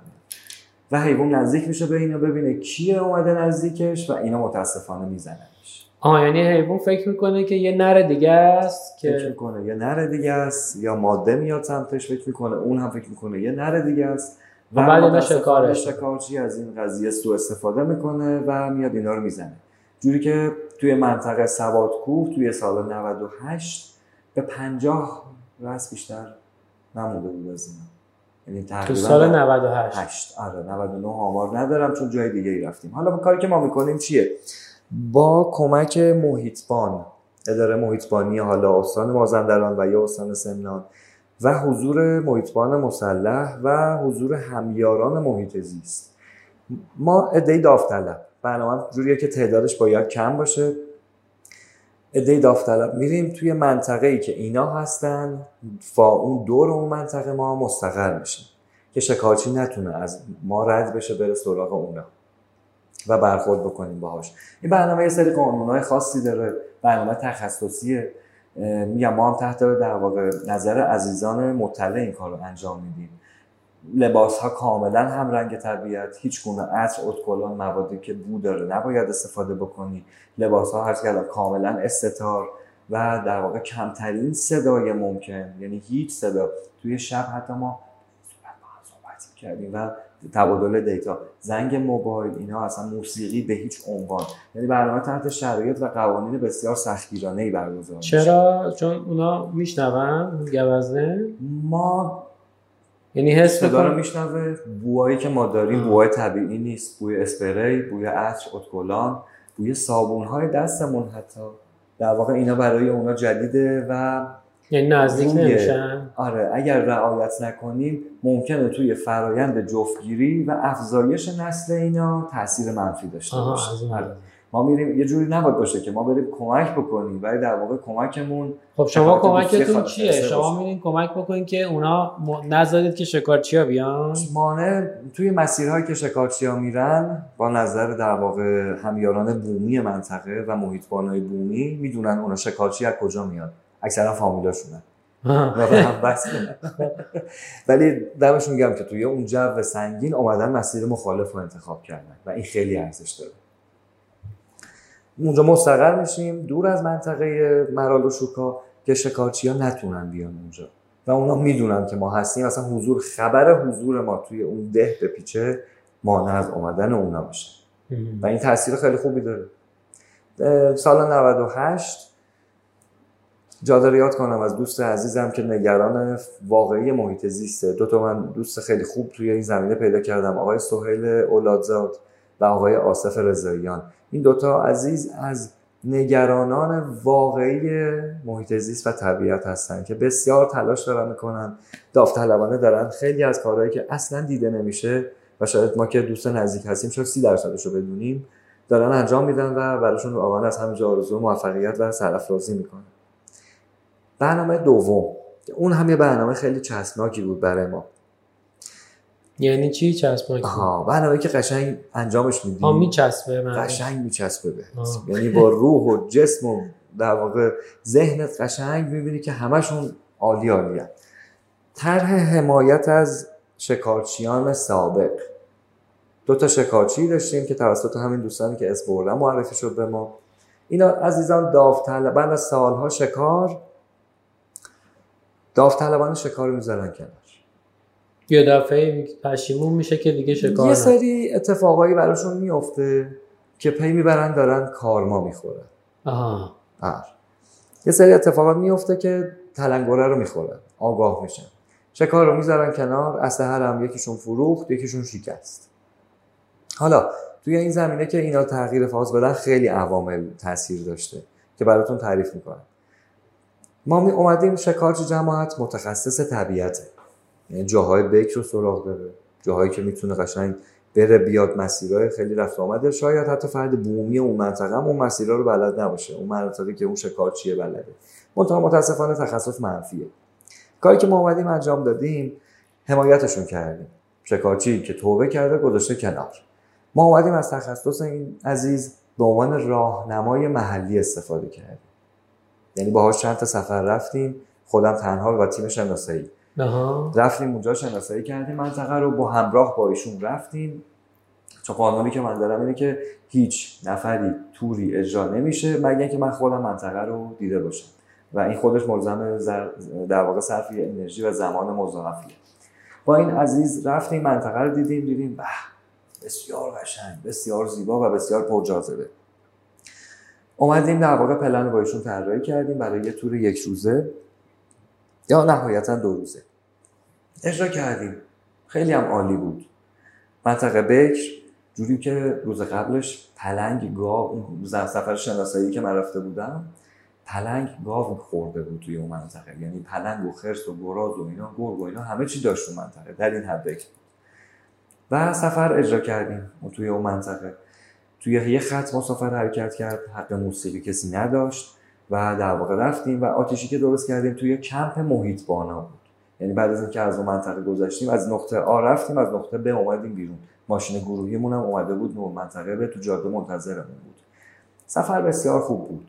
و حیوان نزدیک میشه به اینا ببینه کیه اومده نزدیکش و اینا متاسفانه میزننش. آه یعنی حیوان فکر می‌کنه که یه نر دیگه است که فکر می‌کنه یه نر دیگه است یا ماده میاد سمتش فکر می‌کنه اون هم فکر می‌کنه یه نر دیگه است. و بعد شکارش شکارچی از این قضیه سو استفاده می‌کنه و میاد اینا رو می‌زنه. جوری که توی منطقه سوادکوه توی سال 98 به 50 رس بیشتر نمونده بود از اینا. یعنی تقریبا تو سال 98 8 آره 99 آمار ندارم چون جای دیگه ای رفتیم. حالا کاری که ما می‌کنیم چیه؟ با کمک محیطبان اداره محیطبانی حالا استان مازندران و یا استان سمنان و حضور محیطبان مسلح و حضور همیاران محیط زیست. ما ادهی داوطلب. برنامه جوریه که تعدادش باید کم باشه. ادهی داوطلب. میریم توی منطقه ای که اینا هستن. با اون دور اون منطقه ما مستقر میشیم. که شکارچی نتونه از ما رد بشه بره سراغ اونا. و برخورد بکنیم باهاش. این برنامه یه سری قانونهای خاصی داره. برنامه تخصصیه. میگم ما هم تحت در واقع نظر عزیزان مطلع این کار رو انجام میدیم. لباس ها کاملا هم رنگ طبیعت. هیچ گونه عطر اتکلون موادی که بو داره نباید استفاده بکنی. لباس ها هر کاملا استتار و در واقع کمترین صدای ممکن. یعنی هیچ صدا. توی شب حتی ما صحبت کردیم و تبادل دیتا. زنگ موبایل اینا اصلا موسیقی به هیچ عنوان. یعنی برنامه تحت شرایط و قوانین بسیار سختگیرانه ای برگزار چرا؟ چون اونا میشنون گوزنه؟ ما یعنی حس رو میشنوه. بوهایی که ما داریم بوهای طبیعی نیست. بوی اسپری بوی عطر اتکلان بوی صابون های دستمون حتی. در واقع اینا برای اونا جدیده و یعنی نزدیک نمیشن؟ آره اگر رعایت نکنیم ممکنه توی فرایند جفتگیری و افزایش نسل اینا تاثیر منفی داشته باشه. آره. ما میریم یه جوری نباید باشه که ما بریم کمک بکنیم ولی در واقع کمکمون خب شما کمکتون چیه؟ شما میرین کمک بکنین که اونا نذارید که شکارچیا بیان؟ مانع توی مسیرهایی که شکارچیا میرن با نظر در واقع همیاران بومی منطقه و محیطبانای بومی می‌دونن اونا شکارچی از کجا میاد. اکثرا فامیلاشونن ولی دمشون میگم که توی اون جو سنگین اومدن مسیر مخالف رو انتخاب کردن و این خیلی ارزش داره. اونجا مستقر میشیم دور از منطقه مرال و شوکا که شکارچی ها نتونن بیان اونجا. و اونا می‌دونن که ما هستیم. اصلا حضور خبر حضور ما توی اون ده به پیچه مانع از اومدن اونا باشه و این تاثیر خیلی خوبی داره. سال 98 جا یاد کنم از دوست عزیزم که نگران واقعی محیط زیسته دو تا من دوست خیلی خوب توی این زمینه پیدا کردم. آقای سهیل اولادزاد و آقای آصف رضاییان. این دوتا عزیز از نگرانان واقعی محیط زیست و طبیعت هستن که بسیار تلاش دارن می‌کنن. داوطلبانه دارن خیلی از کارهایی که اصلا دیده نمیشه و شاید ما که دوست نزدیک هستیم شاید سی درصدش رو بدونیم دارن انجام میدن و براشون واقعا از همینجا آرزو موفقیت و سرافرازی می‌کنن. برنامه دوم. اون هم یه برنامه خیلی چسبناکی بود برای ما. یعنی چی چسبناکی؟ ها برنامه که قشنگ انجامش میدیم. ها میچسبه قشنگ میچسبه به یعنی با روح و جسم و در واقع ذهنت قشنگ می‌بینی که همشون عالی عالی طرح حمایت از شکارچیان سابق. دو تا شکارچی داشتیم که توسط همین دوستانی که اسم معرفی شد به ما. اینا عزیزان داوطلبان از سالها شکار داوطلبان شکار می‌ذارن کنار. یه دفعه پشیمون میشه که دیگه شکار یه سری اتفاقایی براشون میفته که پی می‌برن دارن کارما می‌خورن. آها. آره. یه سری اتفاقات میفته که تلنگره رو می‌خورن. آگاه میشن. شکار رو می‌ذارن کنار اسلحه هم یکیشون فروخت یکیشون شکست. حالا توی این زمینه که اینا تغییر فاز بدن خیلی عوامل تاثیر داشته که براتون تعریف می‌کنم. ما می اومدیم شکارچی جماعت متخصص طبیعته یعنی جاهای بکر رو سراغ داره جاهایی که می‌تونه قشنگ بره بیاد مسیرهای خیلی رفت آمده. شاید حتی فرد بومی اون منطقه هم اون مسیرها رو بلد نباشه. اون مناطقی که اون شکارچیه بلده. منتها متاسفانه تخصص منفیه. کاری که ما اومدیم انجام دادیم حمایتشون کردیم. شکارچی که توبه کرده گذاشته کنار. ما اومدیم از تخصص این عزیز به عنوان راهنمای محلی استفاده کردیم. یعنی باهاش چند تا سفر رفتیم خودم تنها و تیم شناسایی. رفتیم اونجا شناسایی کردیم منطقه رو با همراه با ایشون رفتیم. چون قانونی که من دارم اینه که هیچ نفری توری اجرا نمیشه مگر اینکه من خودم منطقه رو دیده باشم. و این خودش ملزم در واقع صرف انرژی و زمان مضاعفیه. با این عزیز رفتیم منطقه رو دیدیم دیدیم به بسیار قشنگ بسیار زیبا و بسیار پرجاذبه. اومدیم در واقع پلن با ایشون طراحی کردیم برای یه تور یک روزه. یا نهایتا دو روزه. اجرا کردیم. خیلی هم عالی بود. منطقه بکر جوری که روز قبلش پلنگ گاو سفر شناسایی که من رفته بودم پلنگ گاو خورده بود توی اون منطقه. یعنی پلنگ و خرس و گراز و اینا گرگ و اینا همه چی داشت اون منطقه در این حد و سفر اجرا کردیم توی اون منطقه. توی یه خط مسافر حرکت کرد حق موسیقی کسی نداشت و در واقع رفتیم و آتیشی که درست کردیم توی کمپ محیط بانا بود. یعنی بعد از اینکه از اون منطقه گذشتیم از نقطه آ رفتیم از نقطه ب اومدیم بیرون. ماشین گروهیمون هم اومده بود نور منطقه به تو جاده منتظرمون بود. سفر بسیار خوب بود.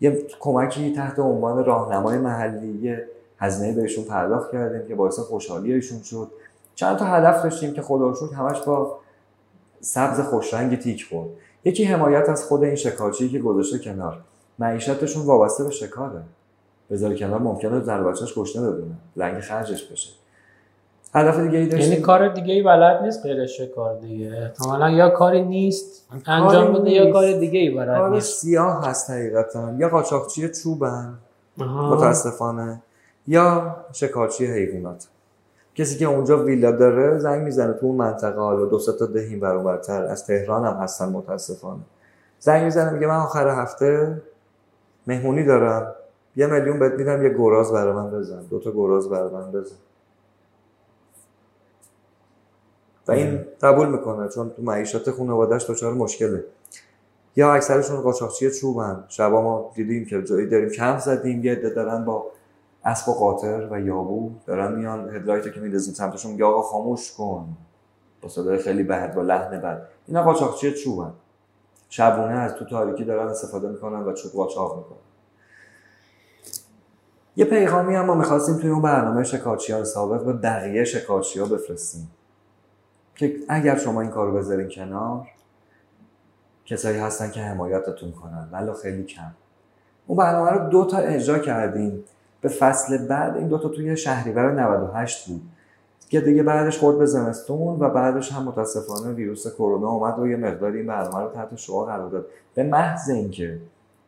یه کمکی تحت عنوان راهنمای محلی یه هزینه بهشون پرداخت کردیم که باعث خوشحالی ایشون شد. چند تا هدف داشتیم که خدا همش با سبز خوشرنگ تیک خورد. یکی حمایت از خود این شکارچی که گذاشته کنار. معیشتشون وابسته به شکاره. بذاری کنار ممکنه زن بچهش گشنه ببینه. لنگ خرجش بشه. هدف دیگه ای داشتیم یعنی کار دیگه ای بلد نیست غیر شکار دیگه. احتمالا یا کاری نیست انجام بده یا کار دیگه ای بلد کار نیست. سیاه هست حقیقتا. یا قاچاقچی چوبن. متاسفانه. یا شکارچی حیوانات. کسی که اونجا ویلا داره زنگ می‌زنه تو اون منطقه حالا دو تا دهیم برابرتر. از تهران هم هستن متاسفانه. زنگ می‌زنه میگه من آخر هفته مهمونی دارم. یه میلیون بهت میدم یه گراز برای من بزن. دو تا گراز برای من بزن. و این قبول می‌کنه چون تو معیشت خانواده‌اش دچار مشکله. یا اکثرشون قاچاقچی چوبن. شبا ما دیدیم که جایی داریم کم زدیم یه دارن با اسب و قاطر و یابو دارن میان هدلایت که میندازیم سمتشون میگه آقا خاموش کن. با صدای خیلی بد با لحن بد. اینا قاچاقچی چوبن شبونه از تو تاریکی دارن استفاده می‌کنن و چوب قاچاق می‌کنن. یه پیغامی هم ما می‌خواستیم توی اون برنامه شکارچی ها سابق به بقیه شکارچی ها بفرستیم. که اگر شما این کارو بذارین کنار کسایی هستن که حمایتتون کنن ولی خیلی کم. اون برنامه رو دو تا اجرا کردیم. به فصل بعد این دو تا توی شهریور 98 بود. که دیگه بعدش خورد به زمستون و بعدش هم متاسفانه ویروس کرونا اومد و یه مقداری این برنامه رو تحت شعار قرار داد. به محض اینکه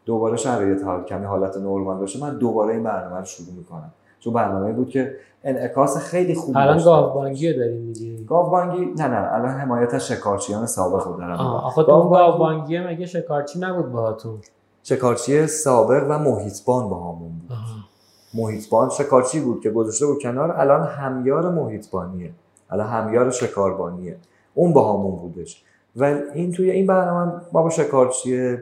دوباره شرایط حال کمی حالت نرمال باشه من دوباره این برنامه رو شروع می‌کنم. چون برنامه بود که انعکاس خیلی خوبی الان. گاوبانگی رو داریم میگی؟ گاوبانگی؟ نه نه الان حمایت از شکارچیان سابق رو دارم. آه. آخه تو گاوبانگی مگه شکارچی نبود باهاتون. شکارچی سابق و محیطبان با همون بود. آها. محیطبان شکارچی بود که گذاشته بود کنار الان همیار محیطبانیه الان همیار شکاربانیه اون با همون بودش. و این توی این برنامه ما با شکارچی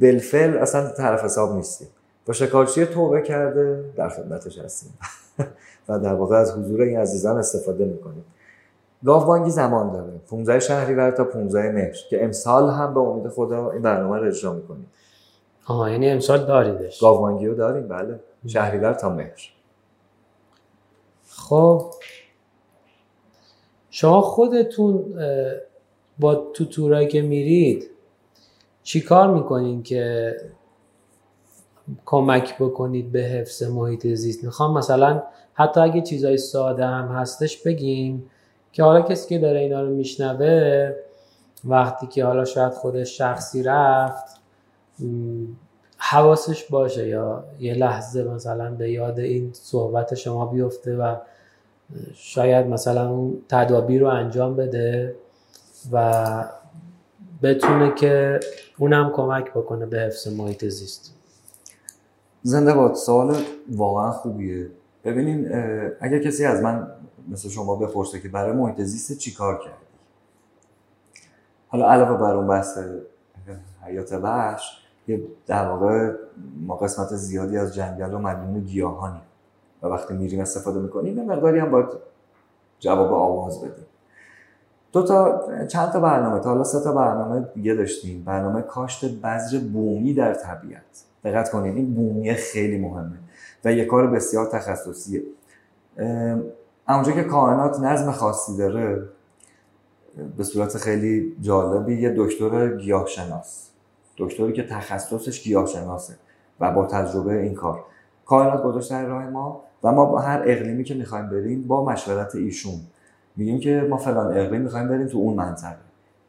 بلفل اصلا طرف حساب نیستیم. با شکارچی توبه کرده در خدمتش هستیم. و در واقع از حضور این عزیزان استفاده می‌کنیم. گاوبانگی زمان داره. 15 شهریور تا 15 مهر که امسال هم به امید خدا این برنامه رو اجرا می‌کنیم. آها یعنی امسال داریدش. گاوبانگی رو داریم بله. شهریور تا مهر. خب. شما خودتون با تو تورایی که میرید چی کار می‌کنین که کمک بکنید به حفظ محیط زیست؟ می‌خوام مثلا حتی اگه چیزای ساده هم هستش بگیم که حالا کسی که داره اینا رو میشنوه وقتی که حالا شاید خودش شخصی رفت حواسش باشه یا یه لحظه مثلا به یاد این صحبت شما بیفته و شاید مثلا اون تدابیر رو انجام بده و بتونه که اونم کمک بکنه به حفظ محیط زیست. زنده باد سوال واقعا خوبیه. ببینین اگر کسی از من مثل شما بپرسه که برای محیط زیست چی کار کردی؟ حالا علاوه بر اون بحث حیات وحش یه در واقع ما قسمت زیادی از جنگل و مدیون گیاهانیم. و وقتی میریم استفاده می‌کنیم یه مقداری هم باید جواب آواز بدیم. دو تا چند تا برنامه تا حالا سه تا برنامه دیگه داشتیم. برنامه کاشت بذر بومی در طبیعت. دقت کنید این بومی خیلی مهمه و یه کار بسیار تخصصیه. اونجا که کائنات نظم خاصی داره به صورت خیلی جالبی یه دکتر گیاهشناس. دکتری که تخصصش گیاهشناسه و با تجربه این کار. کائنات گذاشته در راه ما و ما با هر اقلیمی که می‌خوایم بریم با مشورت ایشون. میگیم که ما فلان اقلیم می‌خوایم بریم تو اون منطقه.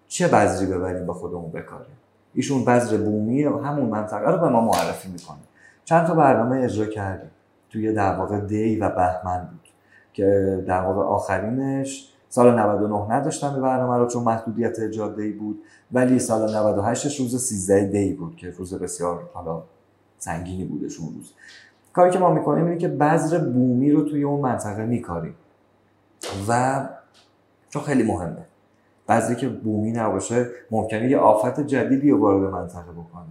چه بذری ببریم با خودمون بکاریم ایشون بذر بومی همون منطقه رو به ما معرفی می‌کنه. چند تا برنامه اجرا کردیم. توی در واقع دی و بهمن بود که در واقع آخرینش سال 99 نداشتم به برنامه رو چون محدودیت جاده بود ولی سال 98 روز 13 دی بود که روز بسیار حالا سنگینی بودش اون روز. کاری که ما می‌کنیم اینه که بذر بومی رو توی اون منطقه میکاریم. و چون خیلی مهمه. بعضی که بومی نباشه ممکنه یه آفت جدیدی رو وارد منطقه بکنه.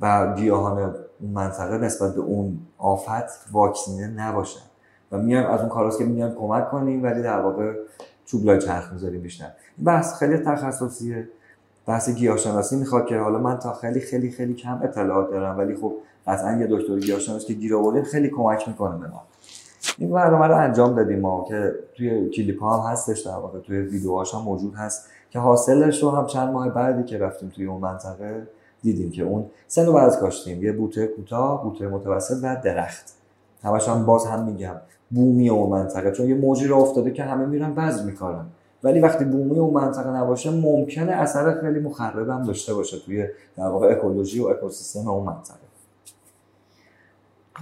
و گیاهان منطقه نسبت به اون آفت واکسینه نباشن و میایم از اون کاراست که میایم کمک کنیم ولی در واقع چوب لای چرخ می‌ذاریم بیشتر. این بحث خیلی تخصصیه. بحث گیاهشناسی می‌خواد که حالا من تا خیلی خیلی خیلی کم اطلاعات دارم ولی خب قطعا یه دکتر گیاهشناس که گیر خیلی کمک می‌کنه به ما. این برنامه رو انجام دادیم ما که توی کلیپ ها هم هستش در واقع توی ویدیوهاش هم موجود هست که حاصلش رو هم چند ماه بعدی که رفتیم توی اون منطقه دیدیم که اون سه نوع کاشتیم یه بوته کوتاه بوته متوسط و درخت. همش هم باز هم میگم. بومی اون منطقه. چون یه موجی رو افتاده که همه میرن بذر میکارن. ولی وقتی بومی اون منطقه نباشه ممکنه اثر خیلی مخرب هم داشته باشه توی در واقع اکولوژی و اکوسیستم اون منطقه.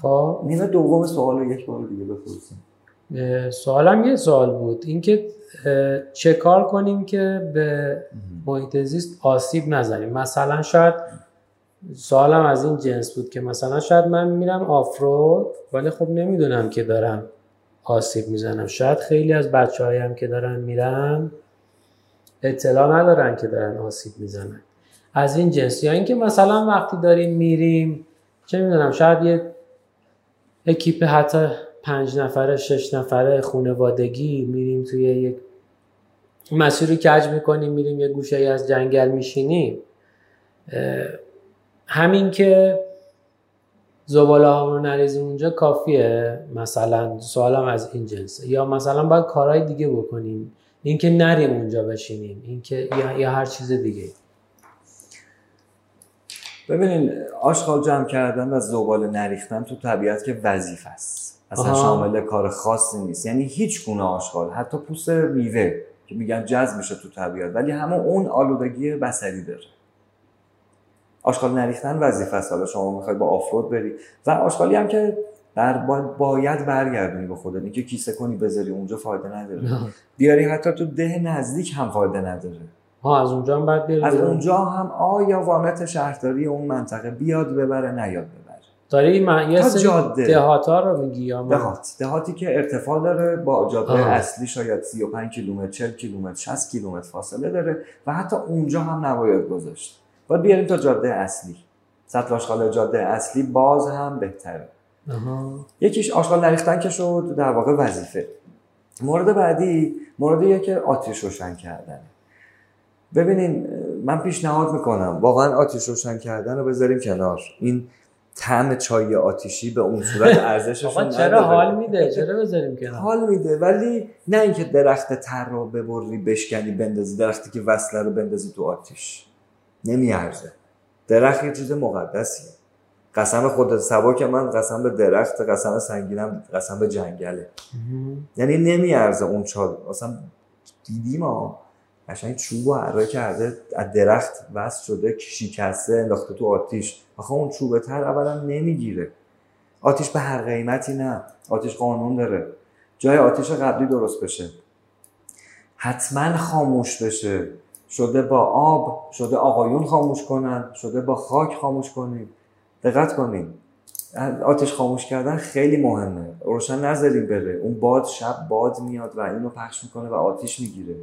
خب. نیمه دوم سوال رو یک بار دیگه بپرسیم. سوالم یه سوال بود. اینکه چه کار کنیم که به محیط زیست آسیب نزنیم؟ مثلا شاید سوالم از این جنس بود که مثلا شاید من میرم آفرود ولی خب نمی‌دونم که دارم آسیب می‌زنم. شاید خیلی از بچه هم که دارن میرن اطلاع ندارن که دارن آسیب می‌زنن. از این جنس یا اینکه مثلا وقتی داریم میریم چه می‌دونم شاید یه اکیپ حتی پنج نفره شش نفره خونوادگی میریم توی یک مسیری کج می‌کنیم میریم یه گوشه از جنگل میشینیم. همین که زباله ها رو نریزیم اونجا کافیه؟ مثلا سوالم از این جنسه یا مثلا باید کارهای دیگه بکنیم. اینکه نریم اونجا بشینیم. اینکه یا, یا هر چیز دیگه. ببینین آشغال جمع کردن و زباله نریختن تو طبیعت که وظیفه است. اصلا شامل کار خاصی نیست. یعنی هیچ گونه آشغال حتی پوست میوه که میگن جذب میشه تو طبیعت ولی همه اون آلودگی بصری داره. آشغال نریختن وظیفه است. حالا شما می‌خواید با آفرود بری. و آشغالی هم که بر باید برگردونی به خودت. اینکه کیسه کنی بذاری اونجا فایده نداره. بیاری حتی تو ده نزدیک هم فایده نداره. ها از اونجا هم بعد از اونجا هم آیا وامت شهرداری اون منطقه بیاد ببره نیاد ببره؟ داری من یه سری رو میگی یا دهات. دهاتی که ارتفاع داره با جاده اصلی شاید 35 کیلومتر 40 کیلومتر 60 کیلومتر فاصله داره و حتی اونجا هم نباید گذاشت. باید بیاریم تا جاده اصلی. سطل آشغال جاده اصلی باز هم بهتره. یکیش آشغال نریختن که شد در واقع وظیفه. مورد بعدی موردیه که آتیش روشن کردن ببینین من پیشنهاد می‌کنم. واقعا آتیش روشن کردن رو بذاریم کنار. این طعم چای آتیشی به اون صورت ارزشش چرا حال میده؟ چرا بذاریم کنار؟ حال میده ولی نه اینکه درخت تر رو ببری بشکنی بندازی درختی که وصله رو بندازی تو آتیش. نمیارزه. درخت یه چیز مقدسیه. قسم خود سبا که من قسم به درخت قسم سنگینم قسم به جنگله. یعنی نمیارزه اون چال اصلا دیدیم ها قشنگ چوب و کرده از درخت وصل شده شکسته انداخته تو آتیش. آخه اون چوبه تر اولا نمی‌گیره. آتیش به هر قیمتی نه. آتیش قانون داره. جای آتیش قبلی درست بشه. حتما خاموش بشه. شده با آب شده آقایون خاموش کنن شده با خاک خاموش کنیم. دقت کنیم آتش خاموش کردن خیلی مهمه. روشن نذاریم بره. اون باد شب باد میاد و اینو پخش می‌کنه و آتیش می‌گیره.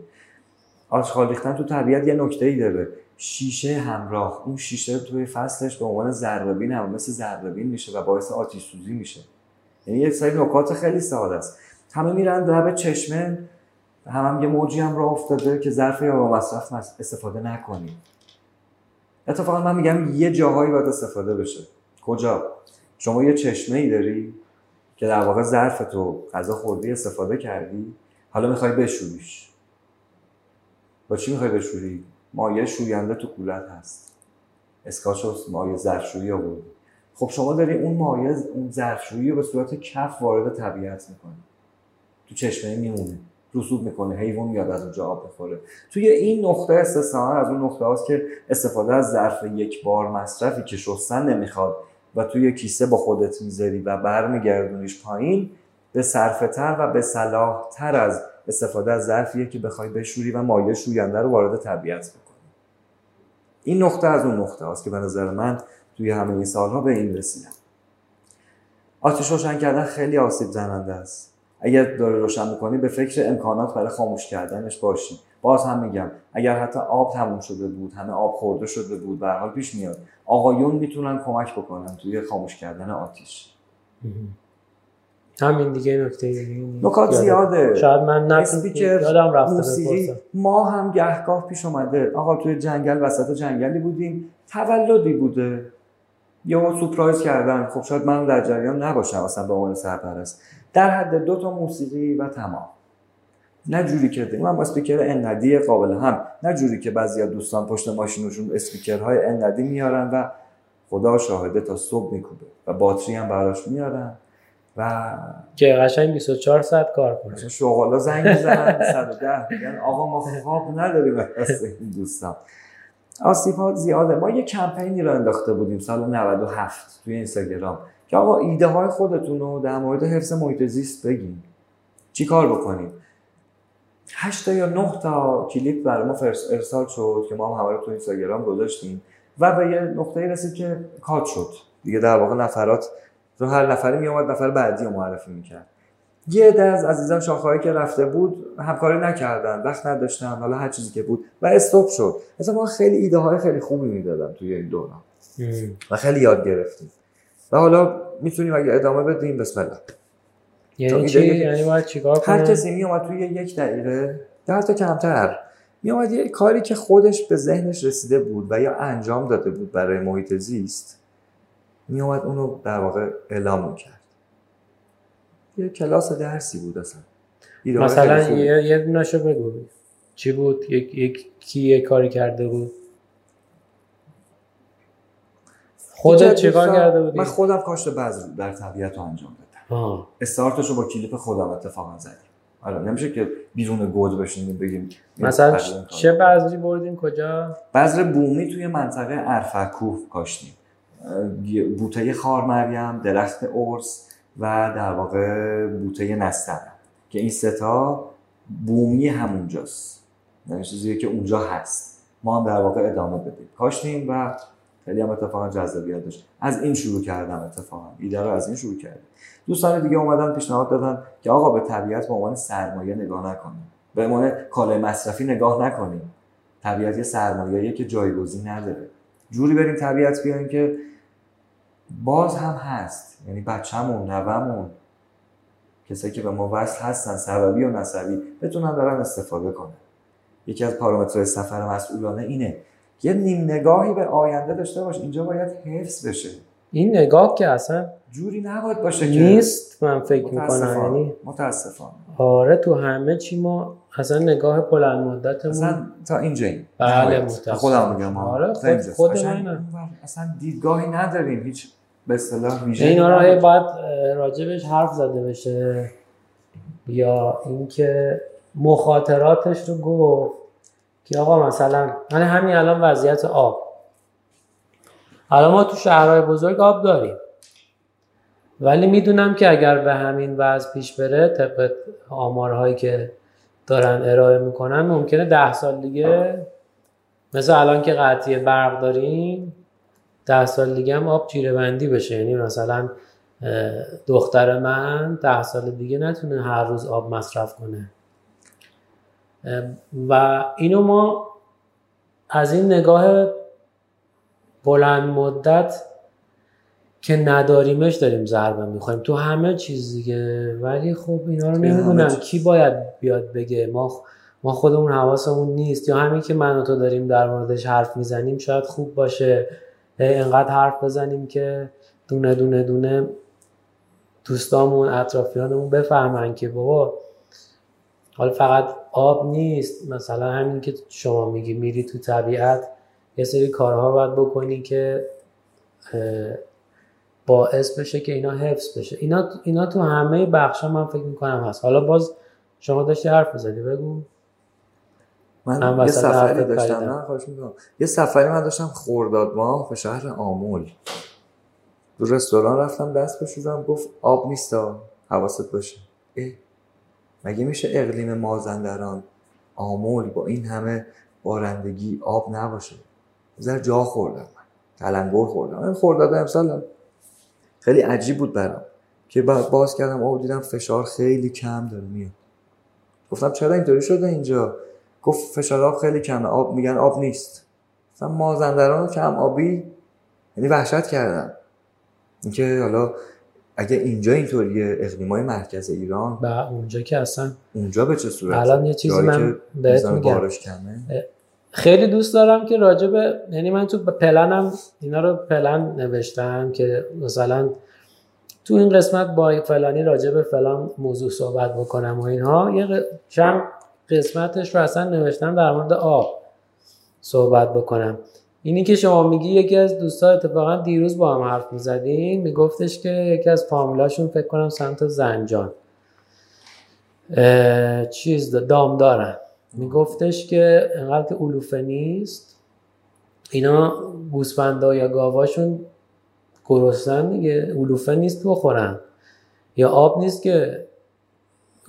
آتش ریختن تو طبیعت یه نکته ای داره. شیشه همراه. اون شیشه توی فصلش به عنوان ذره‌بین هم مثل ذره‌بین میشه و باعث آتیش سوزی میشه. یعنی یه سری نکات خیلی ساده است. همه میرن لب چشمه. هم, هم یه موجی هم راه افتاده که ظرف یا با مصرف استفاده نکنیم. اتفاقا من میگم یه جاهایی باید استفاده بشه. کجا؟ شما یه چشمه ای داری که در واقع ظرف تو غذا خوردی استفاده کردی حالا می‌خوای بشوریش با چی می‌خوای بشوری مایه شوینده تو کولت هست. اسکاچ مایه ظرفشویی آوردی. خب شما داری اون مایه اون ظرفشویی رو به صورت کف وارد طبیعت می‌کنی. تو چشمه میمونه رسوب می‌کنه حیوان میاد از اونجا آب بخوره توی این نقطه استثنا از اون نقطه هاست که استفاده از ظرف یک بار مصرفی که شستن نمی‌خواد و توی کیسه با خودت می‌ذاری و برمیگردونیش پایین به صرفه تر و به صلاح تر از استفاده از ظرفیه که بخوای بشوری و مایع شوینده رو وارد طبیعت بکنی. این نقطه از اون نقطه هاست که به نظر من توی همه این سالها به این رسیدم. آتش روشن کردن خیلی آسیب زننده است. اگر داره روشن می‌کنی به فکر امکانات برای خاموش کردنش باشی. باز هم میگم اگر حتی آب تموم شده بود همه آب خورده شده بود به حال پیش میاد. آقایون می‌تونن کمک بکنن توی خاموش کردن آتیش. همین دیگه نکته نکات زیاده. شاید من یادم رفته ما هم گهگاه پیش اومده. آقا توی جنگل وسط جنگلی بودیم. تولدی بوده. یا سورپرایز کردن. خب شاید من در جریان نباشم اصلا به عنوان سرپرست. در حد دو تا موسیقی و تمام. نه جوری که من با اسپیکر انقدی قابل هم نه جوری که بعضی دوستان پشت ماشینشون اسپیکرهای انقدی میارن و خدا شاهده تا صبح میکوبه و باتری هم براش میارن و که قشنگ 24 ساعت کار کنه. شغالا زنگ می‌زنن 110 میگن آقا ما خواب نداریم. واسه این دوستان. آسیب ها زیاده. ما یه کمپینی رو انداخته بودیم سال 97 توی اینستاگرام. که آقا ایده های خودتون رو در مورد حفظ محیط زیست بگین. چی کار بکنیم؟ 8 تا یا 9 تا کلیپ برای ما ارسال شد که ما هم همه رو تو اینستاگرام گذاشتیم و به یه نقطه‌ای رسید که کات شد. دیگه در واقع نفرات رو هر نفری می اومد نفر بعدی رو معرفی می‌کرد. یه عده از عزیزان شاخه‌ای که رفته بود همکاری نکردن وقت نداشتن حالا هر چیزی که بود و استوب شد. مثلا ما خیلی ایده های خیلی خوبی می‌دادم توی این دوران. و خیلی یاد گرفتیم. و حالا می‌تونیم اگه ادامه بدیم بسم الله. یعنی چی؟ یعنی باید چیکار هر کسی میومد توی یک دقیقه ده تا کمتر میومد یه کاری که خودش به ذهنش رسیده بود و یا انجام داده بود برای محیط زیست میومد اونو در واقع اعلام می‌کرد. یه کلاس درسی بود اصلا. مثلا یه یه بگو. چی بود؟ یک یک کی یه کاری کرده بود؟ خودت چیکار کرده بودی؟ من خودم کاشت بذر در طبیعت رو انجام دادم استارتش رو با کلیپ خودم اتفاقا زدیم. آره نمیشه که بیرون گود بشینیم بگیم مثلا چه بذری بردیم کجا؟ بذر بومی توی منطقه ارفکوه کاشتیم. بوته خار مریم درخت ارس و در واقع بوته نستر که این ستا بومی همونجاست. یعنی چیزی که اونجا هست. ما هم در واقع ادامه بدیم. کاشتیم و خیلی هم اتفاقا جذابیت داشت. از این شروع کردم اتفاقا. ایده رو از این شروع کردم. دوستان دیگه اومدن پیشنهاد دادن که آقا به طبیعت به عنوان سرمایه نگاه نکنیم. به عنوان کالای مصرفی نگاه نکنیم. طبیعت یه سرمایه‌ایه که جایگزین نداره. جوری بریم طبیعت بیایم که باز هم هست. یعنی بچه‌مون نوه‌مون کسایی که به ما وصل هستن سببی و نسبی بتونن دارن استفاده کنن. یکی از پارامترهای سفر مسئولانه اینه. یه نیم نگاهی به آینده داشته باش اینجا باید حفظ بشه. این نگاه که اصلا جوری نباید باشه نیست من فکر می‌کنم یعنی متاسفانه. آره تو همه چی ما اصلا نگاه بلند مدتمون اصلا تا اینجا این بله متاسفانه. خودم میگم آره خود, خود من اصلا دیدگاهی نداریم. هیچ به اصطلاح ویژه اینا رو باید راجبش حرف زده بشه. یا اینکه مخاطراتش رو گفت. که آقا مثلا من همین الان وضعیت آب. الان ما تو شهرهای بزرگ آب داریم. ولی می‌دونم که اگر به همین وضع پیش بره طبق آمارهایی که دارن ارائه می‌کنن ممکنه ده سال دیگه مثل الان که قطعی برق داریم ده سال دیگه هم آب جیره بندی بشه. یعنی مثلا دختر من ده سال دیگه نتونه هر روز آب مصرف کنه. و اینو ما از این نگاه بلند مدت که نداریمش داریم ضربه می‌خوایم تو همه چیز دیگه. ولی خب اینا رو نمی‌دونم کی باید بیاد بگه. ما ما خودمون حواسمون نیست. یا همین که من و تو داریم در موردش حرف می‌زنیم شاید خوب باشه. انقدر حرف بزنیم که دونه دونه دونه دوستامون اطرافیانمون بفهمن که بابا حالا فقط آب نیست. مثلا همین که شما میگی میری تو طبیعت یه سری کارها باید بکنی که باعث بشه که اینا حفظ بشه. اینا, اینا تو همه بخش من فکر می‌کنم هست. حالا باز شما داشتی حرف بزنی بگو. من یه سفری داشتم نه یه سفری من داشتم خورداد. ماه به شهر آمول. دو رستوران رفتم دست بشورم گفت آب نیستا حواست باشه. اه. مگه میشه اقلیم مازندران آمول با این همه بارندگی آب نباشه؟ زر جا خوردم من تلنگر خوردم. این خورداد امسال خیلی عجیب بود برام که باز کردم آب دیدم فشار خیلی کم داره میاد. گفتم چرا اینطوری شده اینجا؟ گفت فشار آب خیلی کمه. آب میگن آب نیست. مثلا مازندران کم آبی یعنی وحشت کردم. اینکه حالا اگه اینجا اینطوریه اقلیمای مرکز ایران و اونجا که اصلا اونجا به چه صورت؟ الان یه چیزی من بهت میگم. خیلی دوست دارم که راجب یعنی من تو پلنم اینا رو پلن نوشتم که مثلا تو این قسمت با فلانی راجع به فلان موضوع صحبت بکنم و اینها. یه چند قسمتش رو اصلا نوشتم در مورد آب صحبت بکنم. اینی که شما میگی یکی از دوستا اتفاقا دیروز با هم حرف می‌زدیم میگفتش که یکی از فامیلاشون فکر کنم سمت زنجان. چیز دام دارن میگفتش که انقدر که علوفه نیست اینا گوسفندا یا گاواشون گرسنن دیگه علوفه نیست بخورن. یا آب نیست که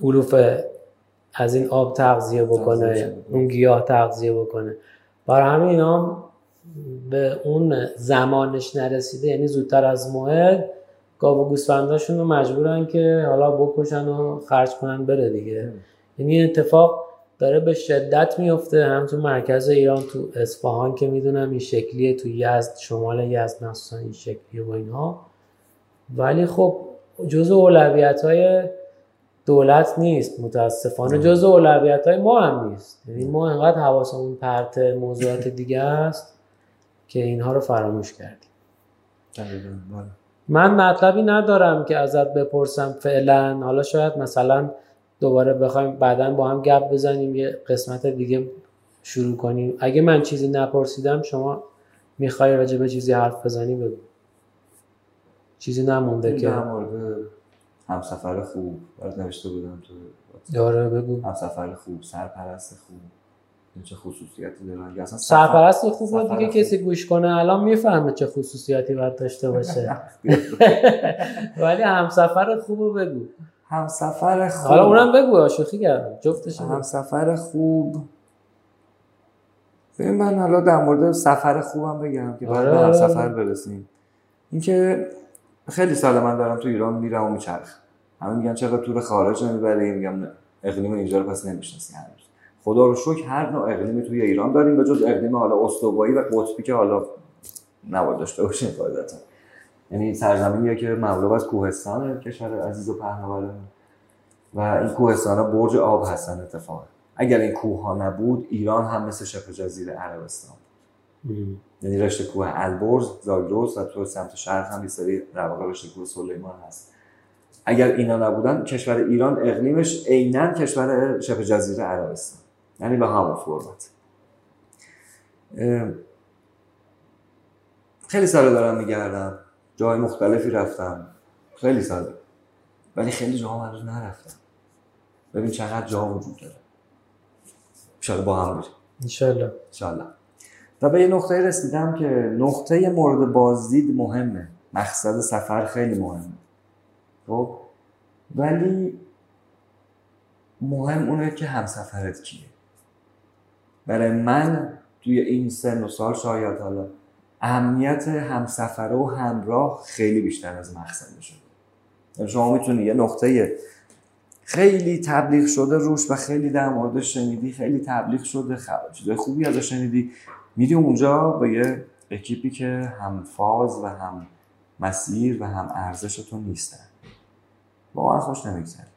علوفه از این آب تغذیه بکنه. اون گیاه تغذیه بکنه. برای همین اینا به اون زمانش نرسیده یعنی زودتر از موعد گاو و گوسفنداشون رو مجبورن که حالا بکشن و خرج کنن بره دیگه. یعنی اتفاق داره به شدت میفته. هم تو مرکز ایران تو اصفهان که می‌دونم این شکلیه تو یزد شمال یزد مخصوصا این شکلیه و اینها. ولی خب جزء اولویت های دولت نیست متاسفانه. جزء اولویت های ما هم نیست. یعنی ما انقدر حواسمون پرت موضوعات دیگه است. که اینها رو فراموش کردیم بله. من مطلبی ندارم که ازت بپرسم فعلا. حالا شاید مثلا دوباره بخوایم بعدا با هم گپ بزنیم یه قسمت دیگه شروع کنیم. اگه من چیزی نپرسیدم شما می‌خوای راجع به چیزی حرف بزنی بگو. چیزی نمونده که. در مورد همسفر خوب. برات نوشته بودم تو داره بگو. همسفر خوب سرپرست خوب. چه خصوصیاتی دارن یا اصلا سرپرست خوب سفر دیگه. کسی گوش کنه. الان می‌فهمه چه خصوصیاتی باید داشته باشه. ولی همسفر خوب بگو. همسفر خوب. حالا اونم بگو شوخی کردم. جفتش. همسفر خوب. ببین من حالا در مورد سفر خوبم بگم که بعد آره، به آره. همسفر برسیم. اینکه خیلی سال من دارم تو ایران میرم و میچرخ همه میگن چرا تور خارج نمی‌بری میگم اقلیم اینجا رو پس نمی‌شناسی هنوز خدا رو شکر هر نوع اقلیمی توی ایران داریم به جز اقلیم حالا استوایی و قطبی که حالا نباید داشته باشیم قاعدتا یعنی سرزمینیه که مملو از کوهستانه کشور عزیز و پهناوره و این کوهستان ها برج آب هستن اتفاقا. اگر این کوه ها نبود ایران هم مثل شبه جزیره عربستان. یعنی رشته کوه البرز زاگرس و تو سمت شرق هم یه سری در رشته کوه سلیمان هست. اگر اینا نبودن کشور ایران اقلیمش عینا کشور شبه جزیره عربستان. یعنی به همون فرمت. خیلی سال دارم میگردم. جای مختلفی رفتم. خیلی سال ولی خیلی جاها هنوز نرفتم. ببین چقدر جا وجود داره. شاید با هم بریم. انشالله. انشالله. و به یه نقطه رسیدم که نقطه مورد بازدید مهمه. مقصد سفر خیلی مهمه. خب؟ ولی مهم اونه که همسفرت کیه. برای من توی این سن و سال شاید حالا اهمیت همسفره و همراه خیلی بیشتر از مقصد شده یعنی شما می‌تونی یه نقطه خیلی تبلیغ شده روش و خیلی در موردش شنیدی خیلی تبلیغ شده چیزای خوبی ازش شنیدی میری اونجا با یه اکیپی که هم فاز و هم مسیر و هم ارزش تو نیستن. واقعا خوش نمیگذره.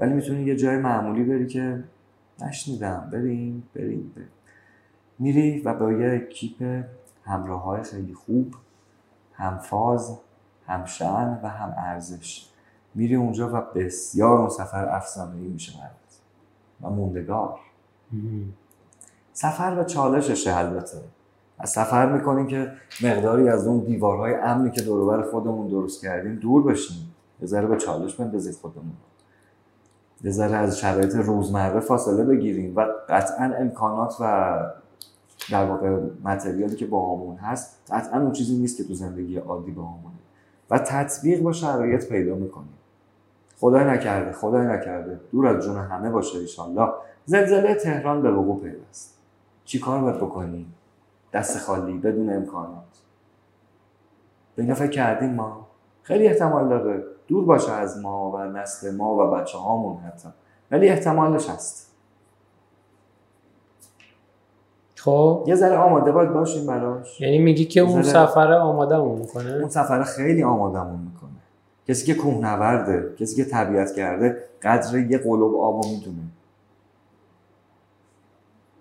ولی می‌تونی یه جای معمولی بری که نشنیدم. بریم بریم بریم میری و با یه اکیپ همراه های خیلی خوب هم فاز هم شن و هم ارزش. میری اونجا و بسیار اون سفر افسانه‌ای میشه برات. و موندگار. سفر و چالششه البته. از سفر می‌کنیم که مقداری از اون دیوارهای امنی که دور و بر خودمون درست کردیم دور بشیم. یه ذره به چالش بندازید خودمون یه ذره از شرایط روزمره فاصله بگیریم و قطعا امکانات و در واقع متریالی که با همون هست قطعا اون چیزی نیست که تو زندگی عادی با همونه و تطبیق با شرایط پیدا می‌کنیم. خدای نکرده خدای نکرده. دور از جون همه باشه ایشالله. زلزله تهران به وقوع پیوست. چی کار باید بکنیم؟ دست خالی بدون امکانات. به فکر کردیم ما؟ خیلی احتمال داره. دور باشه از ما و نسل ما و بچه هامون حتی. ولی احتمالش هست. خب. یه ذره آماده باید باشیم براش. یعنی میگی که اون سفر آماده مون اون می‌کنه سفر خیلی آمادمون می‌کنه. کسی که کوهنورده کسی که طبیعت کرده قدر یه قلوب آبو می‌دونه.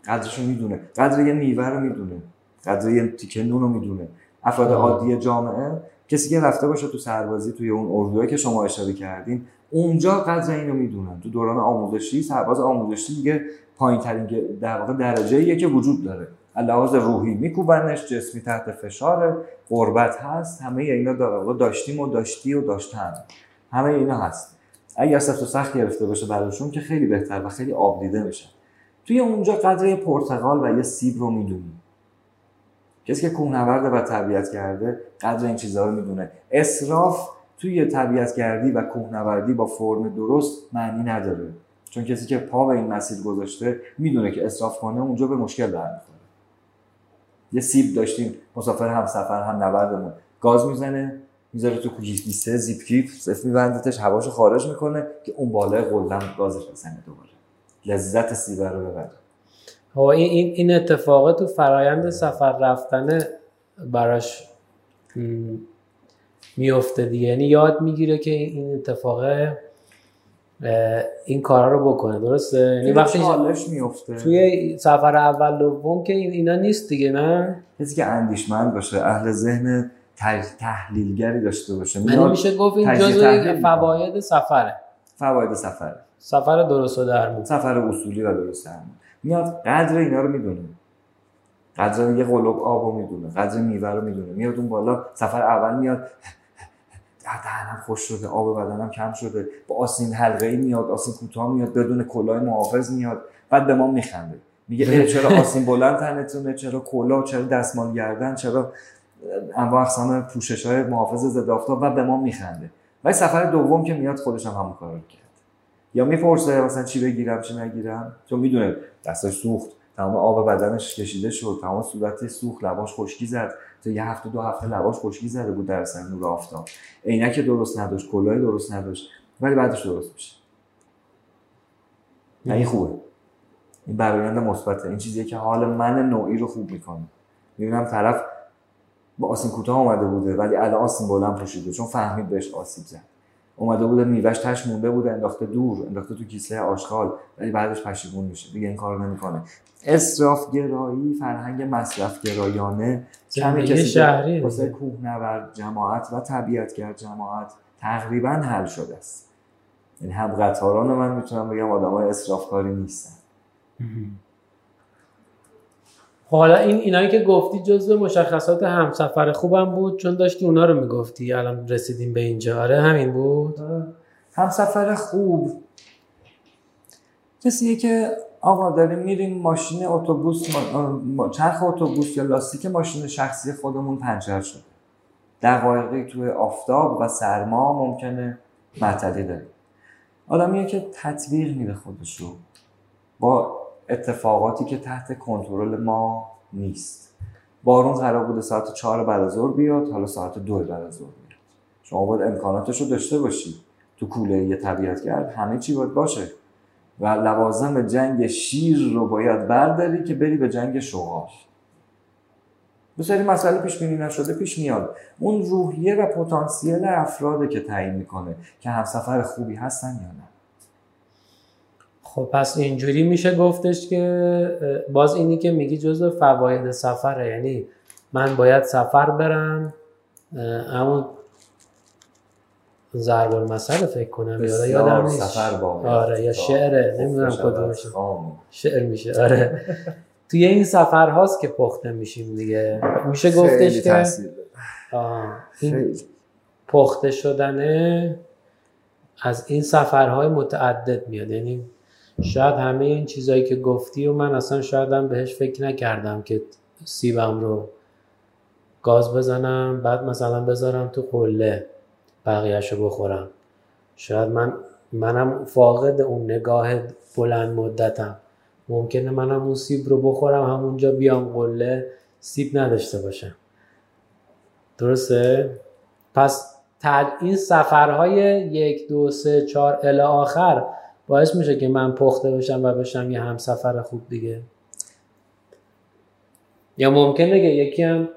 قدرشو می‌دونه. قدر یه میوه رو می‌دونه. قدر یه تیکه نون رو می‌دونه. افراد. عادی جامعه کسی که رفته باشه تو سربازی توی اون اردوهایی که شما اشاره کردین اونجا قدر اینو می‌دونن. تو دوران آموزشی سرباز آموزشی دیگه پایین ترین در واقع درجه که وجود داره. لحاظ روحی میکوبنش جسمی تحت فشار قربت هست همه اینا در داشتیم و داشتی و داشتن. همه اینا هست. اگر سفت و سخت گرفته باشه براشون که خیلی بهتر و خیلی آب دیده میشه. توی اونجا قدر یه پرتقال و یه سیب رو می‌دونی. کسی که کوهنورد و طبیعت کرده قدر این چیزها رو می‌دونه. اسراف توی طبیعت کردی و کوهنوردی با فرم درست معنی نداره. چون کسی که پا به این مسیر گذاشته می‌دونه که اسراف کنه اونجا به مشکل برمیخوره. یه سیب داشتیم مسافر هم سفر هم نبردمون گاز می‌زنه می‌ذاره تو کیسه زیپ کیپ صف میبندتش هواشو خارج می‌کنه که اون بالای قلم گازش بزنه دوباره. لذت سیبه رو ببره. این این اتفاق تو فرایند سفر رفتن براش میفته دیگه. یعنی یاد می‌گیره که این اتفاق این کارا رو بکنه. درسته؟ یعنی وقتی چالش میفته توی سفر اول دوم که اینا نیست دیگه نه؟ کسی که اندیشمند باشه اهل ذهن تحلیلگری داشته باشه. یعنی میشه گفت این جزء فواید سفره. فواید سفره. سفر درست و درمون سفر اصولی و درست درمون میاد قدر اینا رو می‌دونه. قدر یه قلوب آب رو می‌دونه قدر میوه رو می‌دونه. میاد اون بالا سفر اول میاد دهنم خوش شده آب بدنم کم شده با آسین حلقه ای میاد آسین کوتاه میاد بدون کلاه محافظ میاد بعد به ما میخنده. میگه چرا آسین بلند تنتونه؟ چرا کلاه؟ چرا دستمال گردن؟ چرا انواع اقسام پوشش های محافظ ضد آفتاب و به ما میخنده. ولی سفر دوم که میاد خودش هم همون کرد یا می‌پرسه مثلا چی بگیرم چی نگیرم؟ چون می‌دونه دستش سوخت. تمام آب بدنش کشیده شد. تمام صورت سوخت. لباش خشکی زد. تا یه هفته دو هفته لباش خشکی زده بود در اثر نور آفتاب. عینک درست نداشت. کلاه درست نداشت. ولی بعدش درست میشه. نه این خوبه. این برایند مثبته. این چیزیه که حال من نوعی رو خوب می‌کنه. می‌بینم طرف با آسین کوتاه اومده بوده ولی الان آسین بلند پوشیده. چون فهمید بهش آسیب زد. اومده بوده میوهش تش مونده بوده انداخته دور انداخته تو کیسه آشغال ولی بعدش پشیمون میشه. دیگه این کارو نمی‌کنه. اسراف گرایی فرهنگ مصرف گرایانه کمی کسی شهری واسه کوهنورد جماعت و طبیعتگر جماعت تقریبا حل شده است. یعنی هم قطاران من می‌تونم بگم آدمای اسرافکاری نیستن. حالا این اینایی که گفتی جزو مشخصات همسفر خوبم بود چون داشتی اونا رو می‌گفتی. الان رسیدیم به اینجا. آره همین بود. همسفر خوب. کسیه که آقا داریم میریم ماشین اتوبوس چرخ اتوبوس یا لاستیک ماشین شخصی خودمون پنچر شده. دقایقی توی آفتاب و سرما ممکنه معطلی داریم. آدمیه که تطبیق میده خودش رو با اتفاقاتی که تحت کنترل ما نیست. بارون قرار بوده ساعت چهار بعد از بیاد حالا ساعت دو بعد از بیاد شما باید امکاناتش رو داشته باشید تو کوله یه طبیعتگرد همه چی باید باشه. و لوازم جنگ شیر رو باید برداری که بری به جنگ شغاش بسیاری مسئله پیش بینی نشده پیش میاد. اون روحیه و پتانسیل افراده که تعیین می‌کنه که همسفر خوبی هستن یا نه. خب پس اینجوری میشه گفتش که باز اینی که میگی جزو فواید سفره. یعنی من باید سفر برم همون ضرب المثل فکر کنم یادا یادم نیست. سفر آره یا شعره نمی‌دونم کدومش. شعر میشه آره. توی این سفر هاست که پخته میشیم دیگه. میشه گفتش که این پخته شدنه از این سفرهای متعدد میاد. یعنی شاید همه این چیزهایی که گفتی و من اصلا شاید هم بهش فکر نکردم که سیبم رو گاز بزنم بعد مثلا بذارم تو قله بقیهش رو بخورم. شاید من منم فاقد اون نگاه بلند مدتم. ممکنه منم اون سیب رو بخورم همونجا بیام قله سیب نداشته باشم. درسته؟ پس این سفرهای یک دو سه چهار الی آخر باعث میشه که من پخته بشم و بشم یه همسفر خوب دیگه. یا ممکنه که یکی هم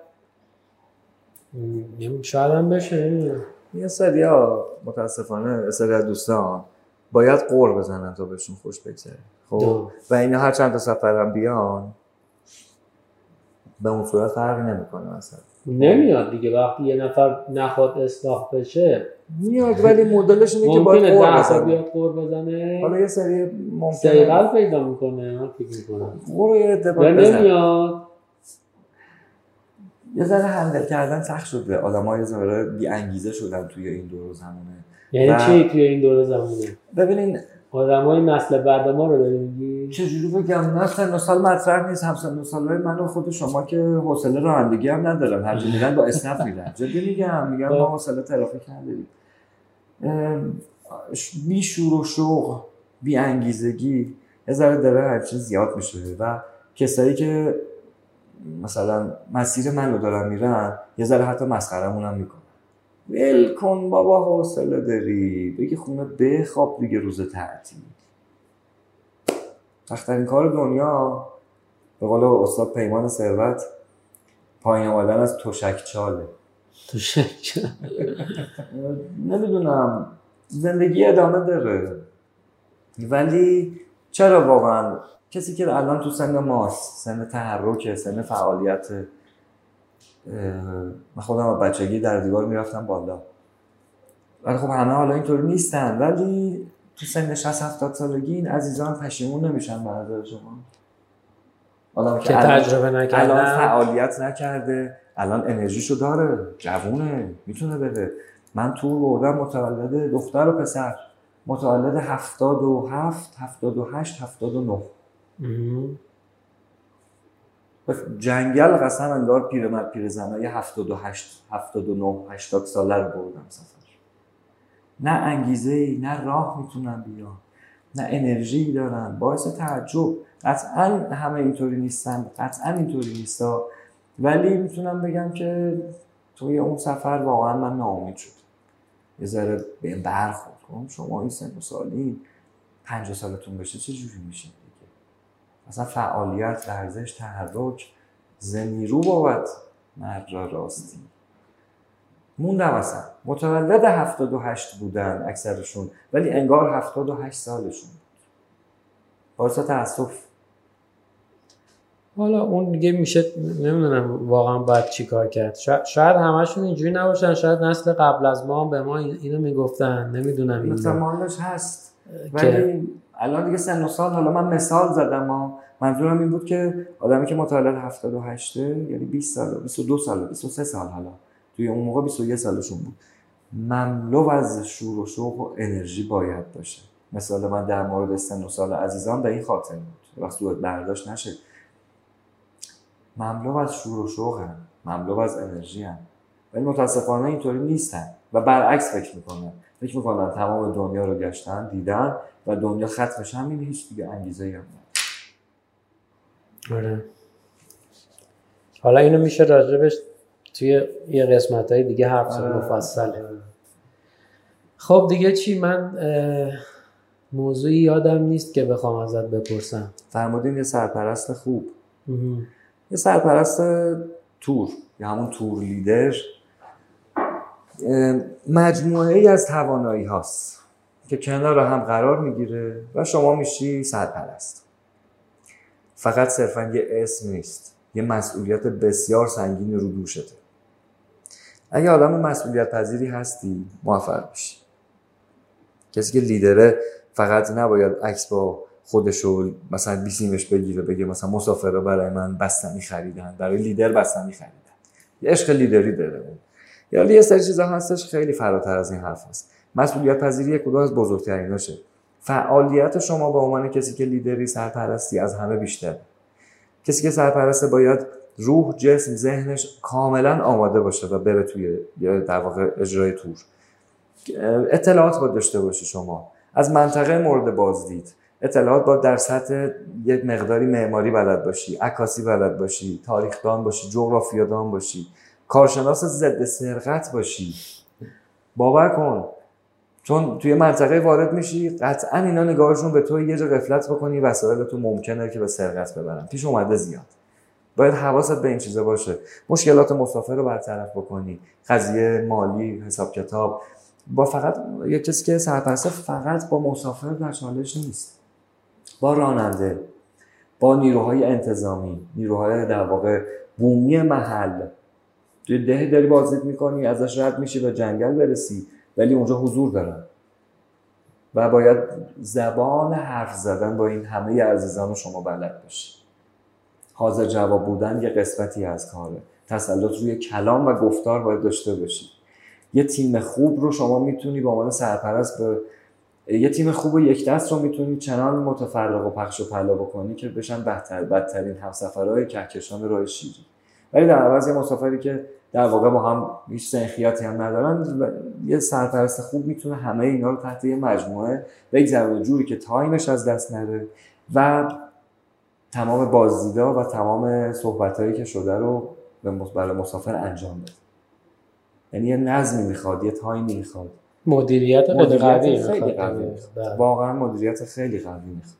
شاید هم بشه یه سری ها متاسفانه سری از دوستان باید قور بزنن تا بهشون خوش بگذره. خب؟ و اینا هر چند تا سفر هم بیان به اون صورت فرقی نمی‌کنه مثلا نمیاد دیگه. وقتی یه نفر نخواد اصلاح بشه میاد ولی مدلش اینه که باید قور بزنه. بیاد قور بزنه. حالا یه سری ممکنه. سیقل پیدا می‌کنه من فکر می‌کنم. قور یه بزنه. نمیاد. یه ذره هندل کردن سخت شده آدم یه ذره بی انگیزه شدن توی این دور زمانه. یعنی و- چی توی این دوره زمونه ببینین آدمای نسل بعد ما رو داری میگی؟ چجوری بگم؟ نه سن و سال مطرح نیست. هم سن و سالهای من و خود شما که حوصله رانندگی هم ندارم هر میرن با اسنپ میرن. جدی میگم؟ میگم ما حوصله ترافیک نداریم. بی شور و شوق بی انگیزگی یه ذره داره هر چیز زیاد میشه و کسایی که مثلا مسیر من رو دارن میرن یه ذره حتی مسخرمون هم می‌کنن. ول کن بابا حوصله داری. بگی خونه بخواب دیگه روز تعطیل. سختترین کار دنیا. به قول استاد پیمان ثروت پایین آمدن از تشک چاله. تو شک نمی‌دونم. زندگی ادامه داره. ولی چرا واقعا؟ کسی که الان تو سن ماست سن تحرک سن فعالیت من خودم با بچگی در دیوار می‌رفتم بالا. ولی خب همه حالا اینطور نیستن. ولی تو سن 60 70 سالگی این عزیزان پشیمون نمیشن به نظر شما؟ آدم که, تجربه نکرده الان فعالیت نکرده. الان انرژیشو داره. جوونه. می‌تونه بده. من تو بردم متولد دختر و پسر. متولد 77 78 79 جنگل قسم انگار پیرمرد پیرزنای هفتاد و هشت هفتاد و نه هشتاد ساله رو بردم سفر. نه انگیزه ای نه راه می‌تونن بیان نه انرژی دارن باعث تعجب. قطعا همه اینطوری نیستن قطعا اینطوری نیستا. ولی می‌تونم بگم که توی اون سفر واقعا من ناامید شد یه ذره به برخورد. شما این سن و سالی پنجاه سالتون بشه چه جوری میشه مثلا فعالیت ورزش تحرک زنیرو بابت مرد را راستی. موندم اصلا. متولد 78 بودن اکثرشون ولی انگار 78 سالشون بود. باعث تاسف حالا اون دیگه میشه نمی‌دونم واقعا باید چی کار کرد. شا- شاید همشون اینجوری نباشن شاید نسل قبل از ما به ما این- اینو می‌گفتن. نمی‌دونم این احتمالش هست. ولی الان دیگه سن و سال حالا من مثال زدم ها. منظورم این بود که آدمی که متولد 78 یعنی 20 سال 22 سال 23 سال حالا توی اون موقع 21 سالشون بود. مملو از شور و شوق و انرژی باید باشه. مثال من در مورد سن و سال عزیزان به این خاطر بود. وقت سوء برداشت نشه. مملو از شور و شوق هم. مملو از انرژی هم. ولی متاسفانه اینطوری نیستن و برعکس فکر می‌کنن فکر می‌کنن تمام دنیا رو گشتن دیدن و دنیا ختمش همین هیچ دیگه انگیزه هم. آره. حالا اینو میشه راجبش توی یه قسمت های دیگه حرف آره. مفصله خب دیگه چی من موضوعی یادم نیست که بخوام ازت بپرسم فرمودین یه سرپرست خوب. یه سرپرست تور یا همون تور لیدر مجموعه ای از توانایی هاست که کنار هم قرار می‌گیره و شما میشی سرپرست. فقط صرفا یه اسم نیست یه مسئولیت بسیار سنگین رو دوشته. اگه آدم مسئولیت پذیری هستی موفق میشی. کسی که لیدره فقط نباید عکس با خودشو مثلا بیسیمش بگیره بگه مثلا مسافرها برای من بستنی خریدن برای لیدر بستنی خریدن. یه عشق لیدری داره اون. یا یه سری چیزا هستش خیلی فراتر از این حرف هست. مسئولیت پذیری کدوم از بزرگتریناشه. فعالیت شما به عنوان کسی که لیدری سرپرستی از همه بیشتر کسی که سرپرسته باید روح جسم ذهنش کاملا آماده باشه و بره توی در واقع اجرای تور. اطلاعات باید داشته باشی شما. از منطقه مورد بازدید. اطلاعات باید در سطح یک مقداری معماری بلد باشی عکاسی بلد باشی تاریخدان باشی جغرافیادان باشی. کارشناس ضد سرقت باشی. باور کن. چون توی منطقه وارد میشی قطعا اینا نگاهشون به تو یه جا غفلت بکنی وسایل تو ممکنه که به سرقت ببرن. پیش اومده زیاد. باید حواست به این چیزا باشه. مشکلات مسافر رو برطرف بکنی. قضیه مالی حساب کتاب. با فقط یک کسی که سرپرسته فقط با مسافر در چالش نیست. با راننده. با نیروهای انتظامی. نیروهای در واقع بومی محل. توی ده داری بازدید می‌کنی ازش رد میشی به جنگل برسی ولی اونجا حضور دارن. و باید زبان حرف زدن با این همه عزیزان شما بلد باشی. حاضر جواب بودن یه قسمتی از کاره. تسلط روی کلام و گفتار باید داشته باشی. یه تیم خوب رو شما می‌تونی به عنوان سرپرست به یه تیم خوب و یک دست رو می‌تونی چنان متفرق و پخش و پلا بکنی که بشن بهتر بدترین همسفرهای کهکشان راه شیری. ولی در عوض یه مسافری که در واقع با هم هیچ سنخیتی هم ندارن یه سرپرست خوب می‌تونه همه اینا رو تحت یه مجموعه بگذرونه جوری که time ش از دست نره و تمام بازدیدا و تمام صحبتهایی که شده رو برای مسافر انجام بده. یعنی یه نظمی می‌خواد یه time ی می‌خواد. مدیریت خیلی قوی بله. واقعا مدیریت خیلی قوی می‌خواد.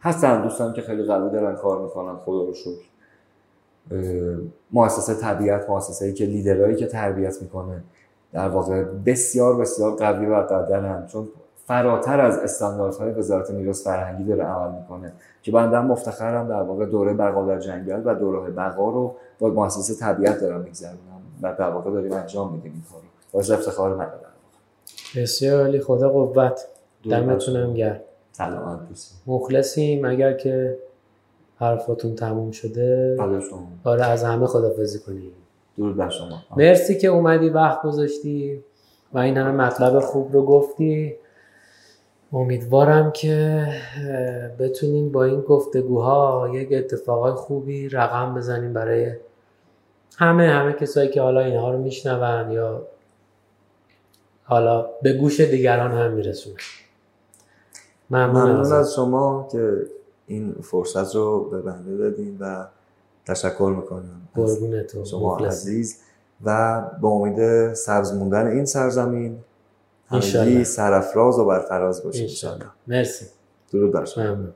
هستن دوستان که خیلی قوی دارن کار می‌کنن. خدا رو شکر. مؤسسه طبیعت مؤسسه که لیدرهایی که تربیت می‌کنه در واقع بسیار بسیار قوی و قدرن چون فراتر از استانداردهای وزارت میراث فرهنگی داره عمل می‌کنه که بنده مفتخرم در واقع دوره بقا در جنگل و دوره بقا رو با مؤسسه طبیعت دارم میگذرونم و در واقع داریم انجام میدیم این کارو. باز افتخار منه بسیار عالی. خدا قوت. دمتونم گرم. سلامت مخلصیم. اگر که حرفاتون تموم شده. آره از همه خدافزی کنیم درود بر شما. مرسی که اومدی وقت گذاشتی و این همه مطلب خوب رو گفتی. امیدوارم که بتونیم با این گفتگوها یک اتفاقای خوبی رقم بزنیم برای همه همه کسایی که حالا اینها رو میشنون یا حالا به گوش دیگران هم میرسونه. ممنون از شما که این فرصت رو به بنده دادین و تشکر می‌کنم قربونتون شما عزیز. و با امید سبز موندن این سرزمین همگی سرفراز و برفراز باشید مرسی. درود بر شما. ممنون.